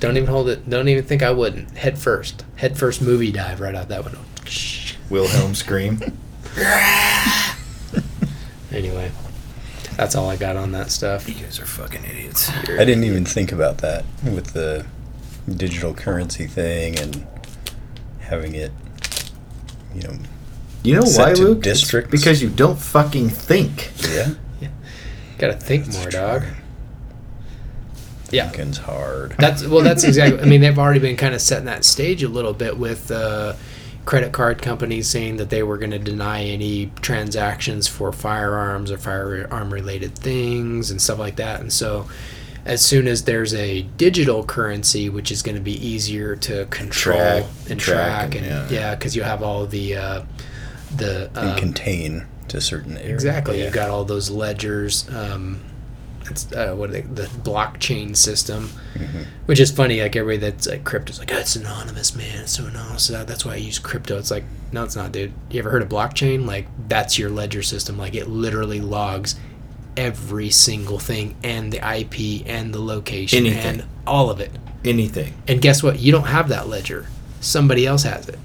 Don't even hold it. Don't even think I wouldn't. Head first. Head first movie dive right out that window. wilhelm scream Anyway, that's all I got on that stuff. you guys are fucking idiots I didn't even think about that with the digital currency thing and having it, you know, You know why, to Luke? It's because you don't fucking think. yeah. yeah. Gotta think more, dog. Yeah. Thinking's hard. That's well. That's exactly. I mean, they've already been kind of setting that stage a little bit with uh, credit card companies saying that they were going to deny any transactions for firearms or firearm related things and stuff like that. And so, as soon as there's a digital currency, which is going to be easier to control Track- and track track, and- and, yeah. yeah, because you have all the uh, the and um, contain to certain areas. Exactly. Yeah. You've got all those ledgers. Um, it's uh, what are they, the blockchain system, which is funny. Like everybody that's like crypto is like, oh, it's anonymous, man. It's so anonymous. That- That's why I use crypto. It's like, no, it's not, dude. You ever heard of blockchain? Like that's your ledger system. Like it literally logs every single thing and the IP and the location Anything. and all of it. Anything. And guess what? You don't have that ledger. Somebody else has it.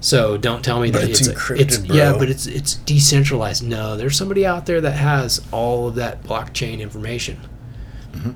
So don't tell me But that it's it's, encrypted, it's yeah, but it's it's decentralized. No, there's somebody out there that has all of that blockchain information. Mm-hmm.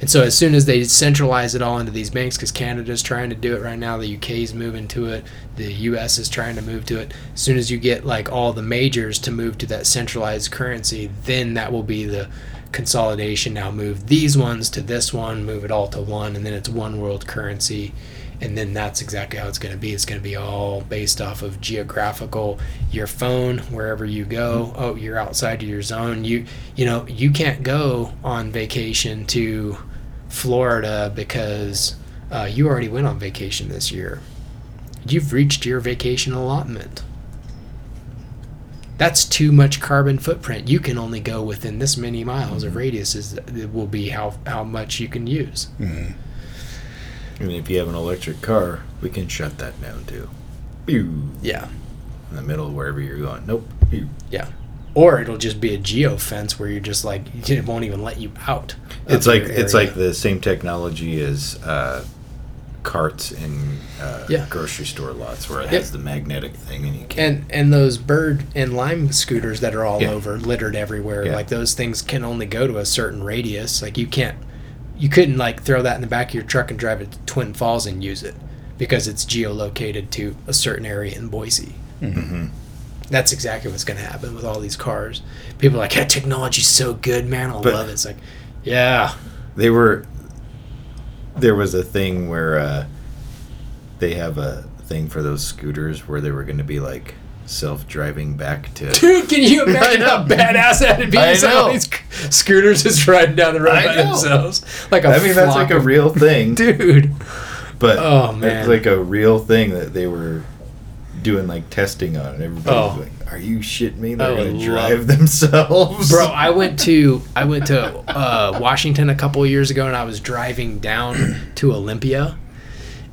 And so as soon as they centralize it all into these banks, because Canada's trying to do it right now, the UK's moving to it, the US is trying to move to it. As soon as you get like all the majors to move to that centralized currency, then that will be the consolidation. Now move these ones to this one, move it all to one, and then it's one world currency. And then that's exactly how it's going to be. It's going to be all based off of geographical. Your phone, wherever you go. Mm-hmm. Oh, you're outside of your zone. You, you know, you can't go on vacation to Florida because uh, you already went on vacation this year. You've reached your vacation allotment. That's too much carbon footprint. You can only go within this many miles of radius. Is it will be how how much you can use. Mm-hmm. I mean, if you have an electric car, we can shut that down too. Pew. Yeah, In the middle of wherever you're going. Nope. Pew. yeah. Or it'll just be a geo fence where you're just like it won't even let you out. It's like it's like the same technology as uh, carts in uh, Yeah. grocery store lots, where it Yep. has the magnetic thing, and you can. and and those bird and lime scooters that are all Yeah. over littered everywhere Yeah. like those things can only go to a certain radius like you can't you couldn't like throw that in the back of your truck and drive it to twin falls and use it because it's geolocated to a certain area in boise. Mm-hmm. that's exactly what's going to happen with all these cars. People are like yeah technology's so good man. I But- love it. It's like yeah. They were there was a thing where uh, they have a thing for those scooters where they were going to be like self-driving back to Dude, can you imagine how badass that'd be? I know. these scooters just riding down the road I by know. themselves, like a i mean that's like a real thing dude. but Oh, man. it's like a real thing that they were doing like testing on and everybody was Oh. like are you shitting me they're to drive themselves Bro, I went to I went to uh, Washington a couple of years ago, and I was driving down to Olympia,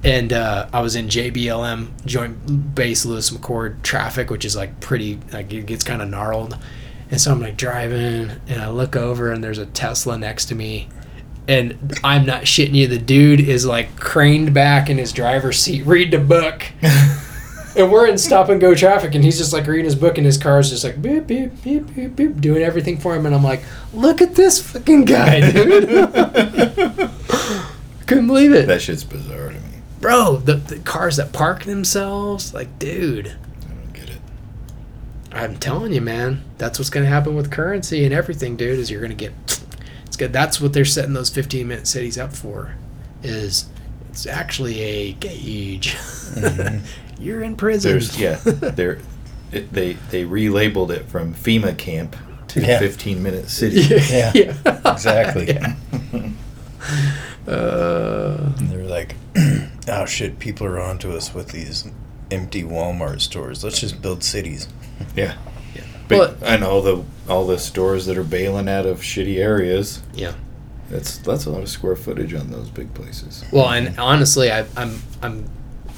and uh, I was in JBLM Joint Base Lewis McChord traffic, which is like pretty like it gets kind of gnarled, and so I'm like driving, and I look over, and there's a Tesla next to me. And I'm not shitting you. The dude is like craned back in his driver's seat, reading a book. And we're in stop and go traffic, and he's just like reading his book, and his car's just like beep beep beep beep beep, doing everything for him. And I'm like, look at this fucking guy, dude. Couldn't believe it, that shit's bizarre bro. The, the cars that park themselves, like, dude. i don't get it I'm telling you, man, that's what's gonna happen with currency and everything, dude. Is you're gonna get. It's good. That's what they're setting those 15 minute cities up for. Is it's actually a gauge. you're in prison. there's yeah they're it, they they relabeled it from fema camp to Yeah. 15 minute city Yeah. yeah. Exactly. Yeah. Uh, And they're like, oh shit, people are onto us with these empty Walmart stores. Let's just build cities. Yeah. Yeah. But, Well- and all the all the stores that are bailing out of shitty areas. yeah. That's that's a lot of square footage on those big places. Well, and honestly, I, I'm I'm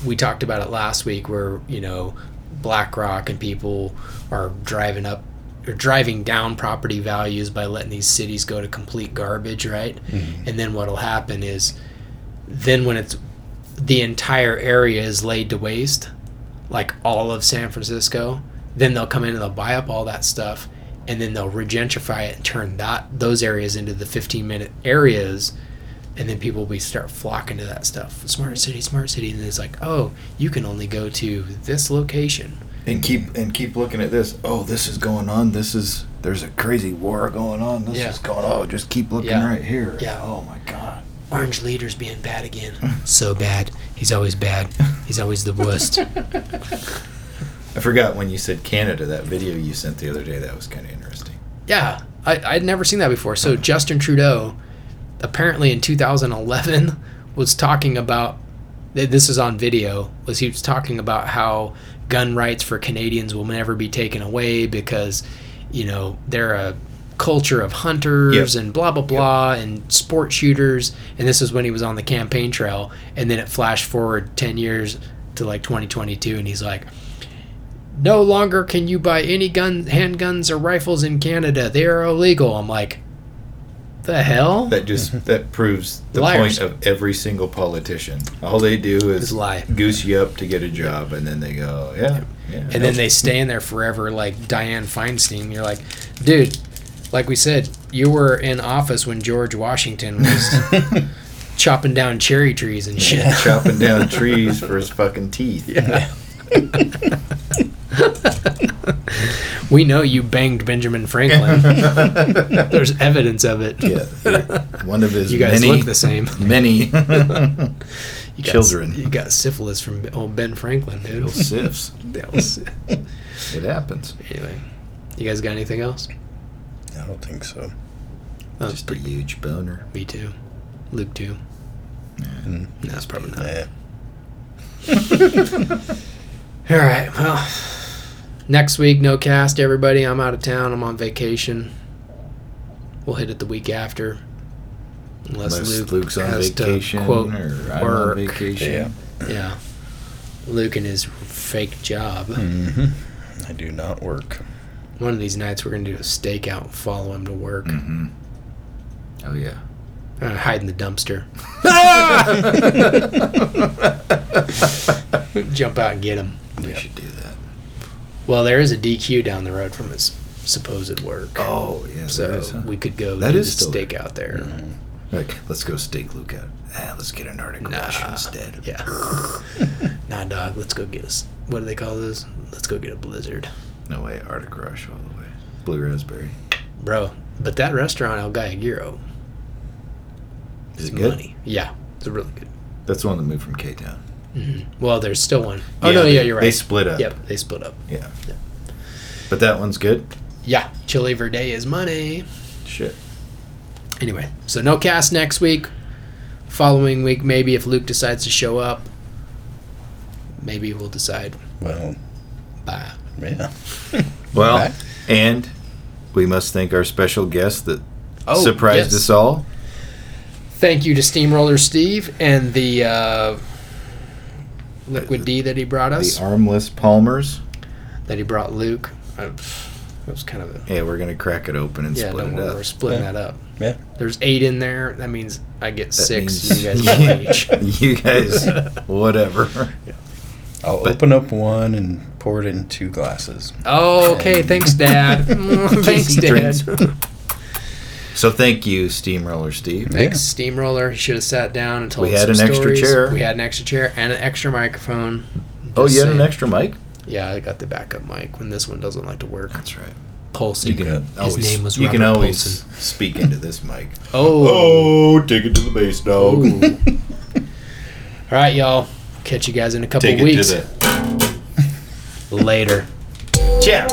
we talked about it last week where you know BlackRock and people are driving up or driving down property values by letting these cities go to complete garbage, right? Mm-hmm. And then what'll happen is then when it's the entire area is laid to waste, like all of San Francisco, then they'll come in and they'll buy up all that stuff and then they'll regentrify it and turn that those areas into the 15 minute areas and then people will be start flocking to that stuff smart city smart city and it's like oh you can only go to this location And keep and keep looking at this. Oh, this is going on. This is there's a crazy war going on. This Yeah. is going on. Oh, just keep looking Yeah. right here. Yeah. Oh my god. Orange leader's being bad again so bad he's always bad he's always the worst I forgot when you said Canada. That video you sent the other day. That was kind of interesting. Yeah, I, I'd never seen that before. So Justin Trudeau apparently in 2011 was talking about this is on video was he was talking about how gun rights for Canadians will never be taken away because you know they're a culture of hunters Yep. and blah blah blah and sport shooters and this is when he was on the campaign trail and then it flashed forward 10 years to like 2022 and he's like no longer can you buy any gun handguns or rifles in Canada they are illegal I'm like the hell That just mm-hmm. that proves the Liars. point of every single politician. All they do is Is lie. goose you up to get a job, and then they go, yeah, yeah. and then they stay in there forever like Diane Feinstein. You're like, dude, like we said, you were in office when George Washington was chopping down cherry trees and shit. chopping down trees for his fucking teeth. Yeah. we know you banged Benjamin Franklin. There's evidence of it. Yeah, one of his You guys many, look the same. many You got- children. you got syphilis from old Ben Franklin, dude. little sifts. It happens. anyway, you guys got anything else? I don't think so. Oh, Just a huge boner. me too. Luke too. Mm. No, that's probably not. Yeah. All right. Well, next week, no cast, everybody. I'm out of town. I'm on vacation. We'll hit it the week after. Unless, Unless Luke Luke's on has vacation to quote or I'm work. on vacation. Yeah. Yeah. Luke and his fake job. hmm I do not work. One of these nights, we're going to do a stakeout and follow him to work. Mm-hmm. Oh yeah. Uh, hide in the dumpster. Jump out and get him. We should do that. Well, there is a DQ down the road from his supposed work. Oh yeah. so is, huh? we could go That is the steak out there. Like, let's go stake Luke out. Ah, let's get an Arctic Rush Nah. instead. Yeah. nah, dog. Let's go get us. What do they call those? Let's go get a blizzard, No way, Arctic Rush all the way. Blue raspberry. bro. But that restaurant El Gallegero Is is it good? money. Yeah, it's really good. That's the one that moved from K Town. Mm-hmm. Well, there's still one. Oh no, yeah, you're right. They split up. Yep, they split up. Yeah. But that one's good. Yeah, Chili Verde is money. Shit. Anyway, so no cast next week. Following week, maybe if Luke decides to show up, maybe we'll decide. Well, Bye. Yeah. Well, Back. and we must thank our special guest that Oh, surprised yes. us all. Thank you to Steamroller Steve and the uh, Liquid D that he brought us. The armless Palmers. that he brought Luke. I, it was kind of a Yeah, we're gonna crack it open and yeah. split No, it we're, up. we're splitting Yeah. that up. Yeah. There's eight in there. That means I get That six. You guys get each. you guys, whatever. I'll But- open up one and pour it in two glasses. Oh, okay. Thanks, Dad. Thanks, Dad. So thank you, Steamroller Steve. Thanks, Steamroller. He should have sat down and told us. We us had some an extra chair. We had an extra chair and an extra microphone. Oh, Just you had an extra mic? Yeah, I got the backup mic when this one doesn't like to work. That's right. Pulsing. You can His always, name was you can always Paulson. speak into this mic. Oh. Oh, take it to the base, dog. All right, y'all catch you guys in a couple Take weeks. Later. Cheers.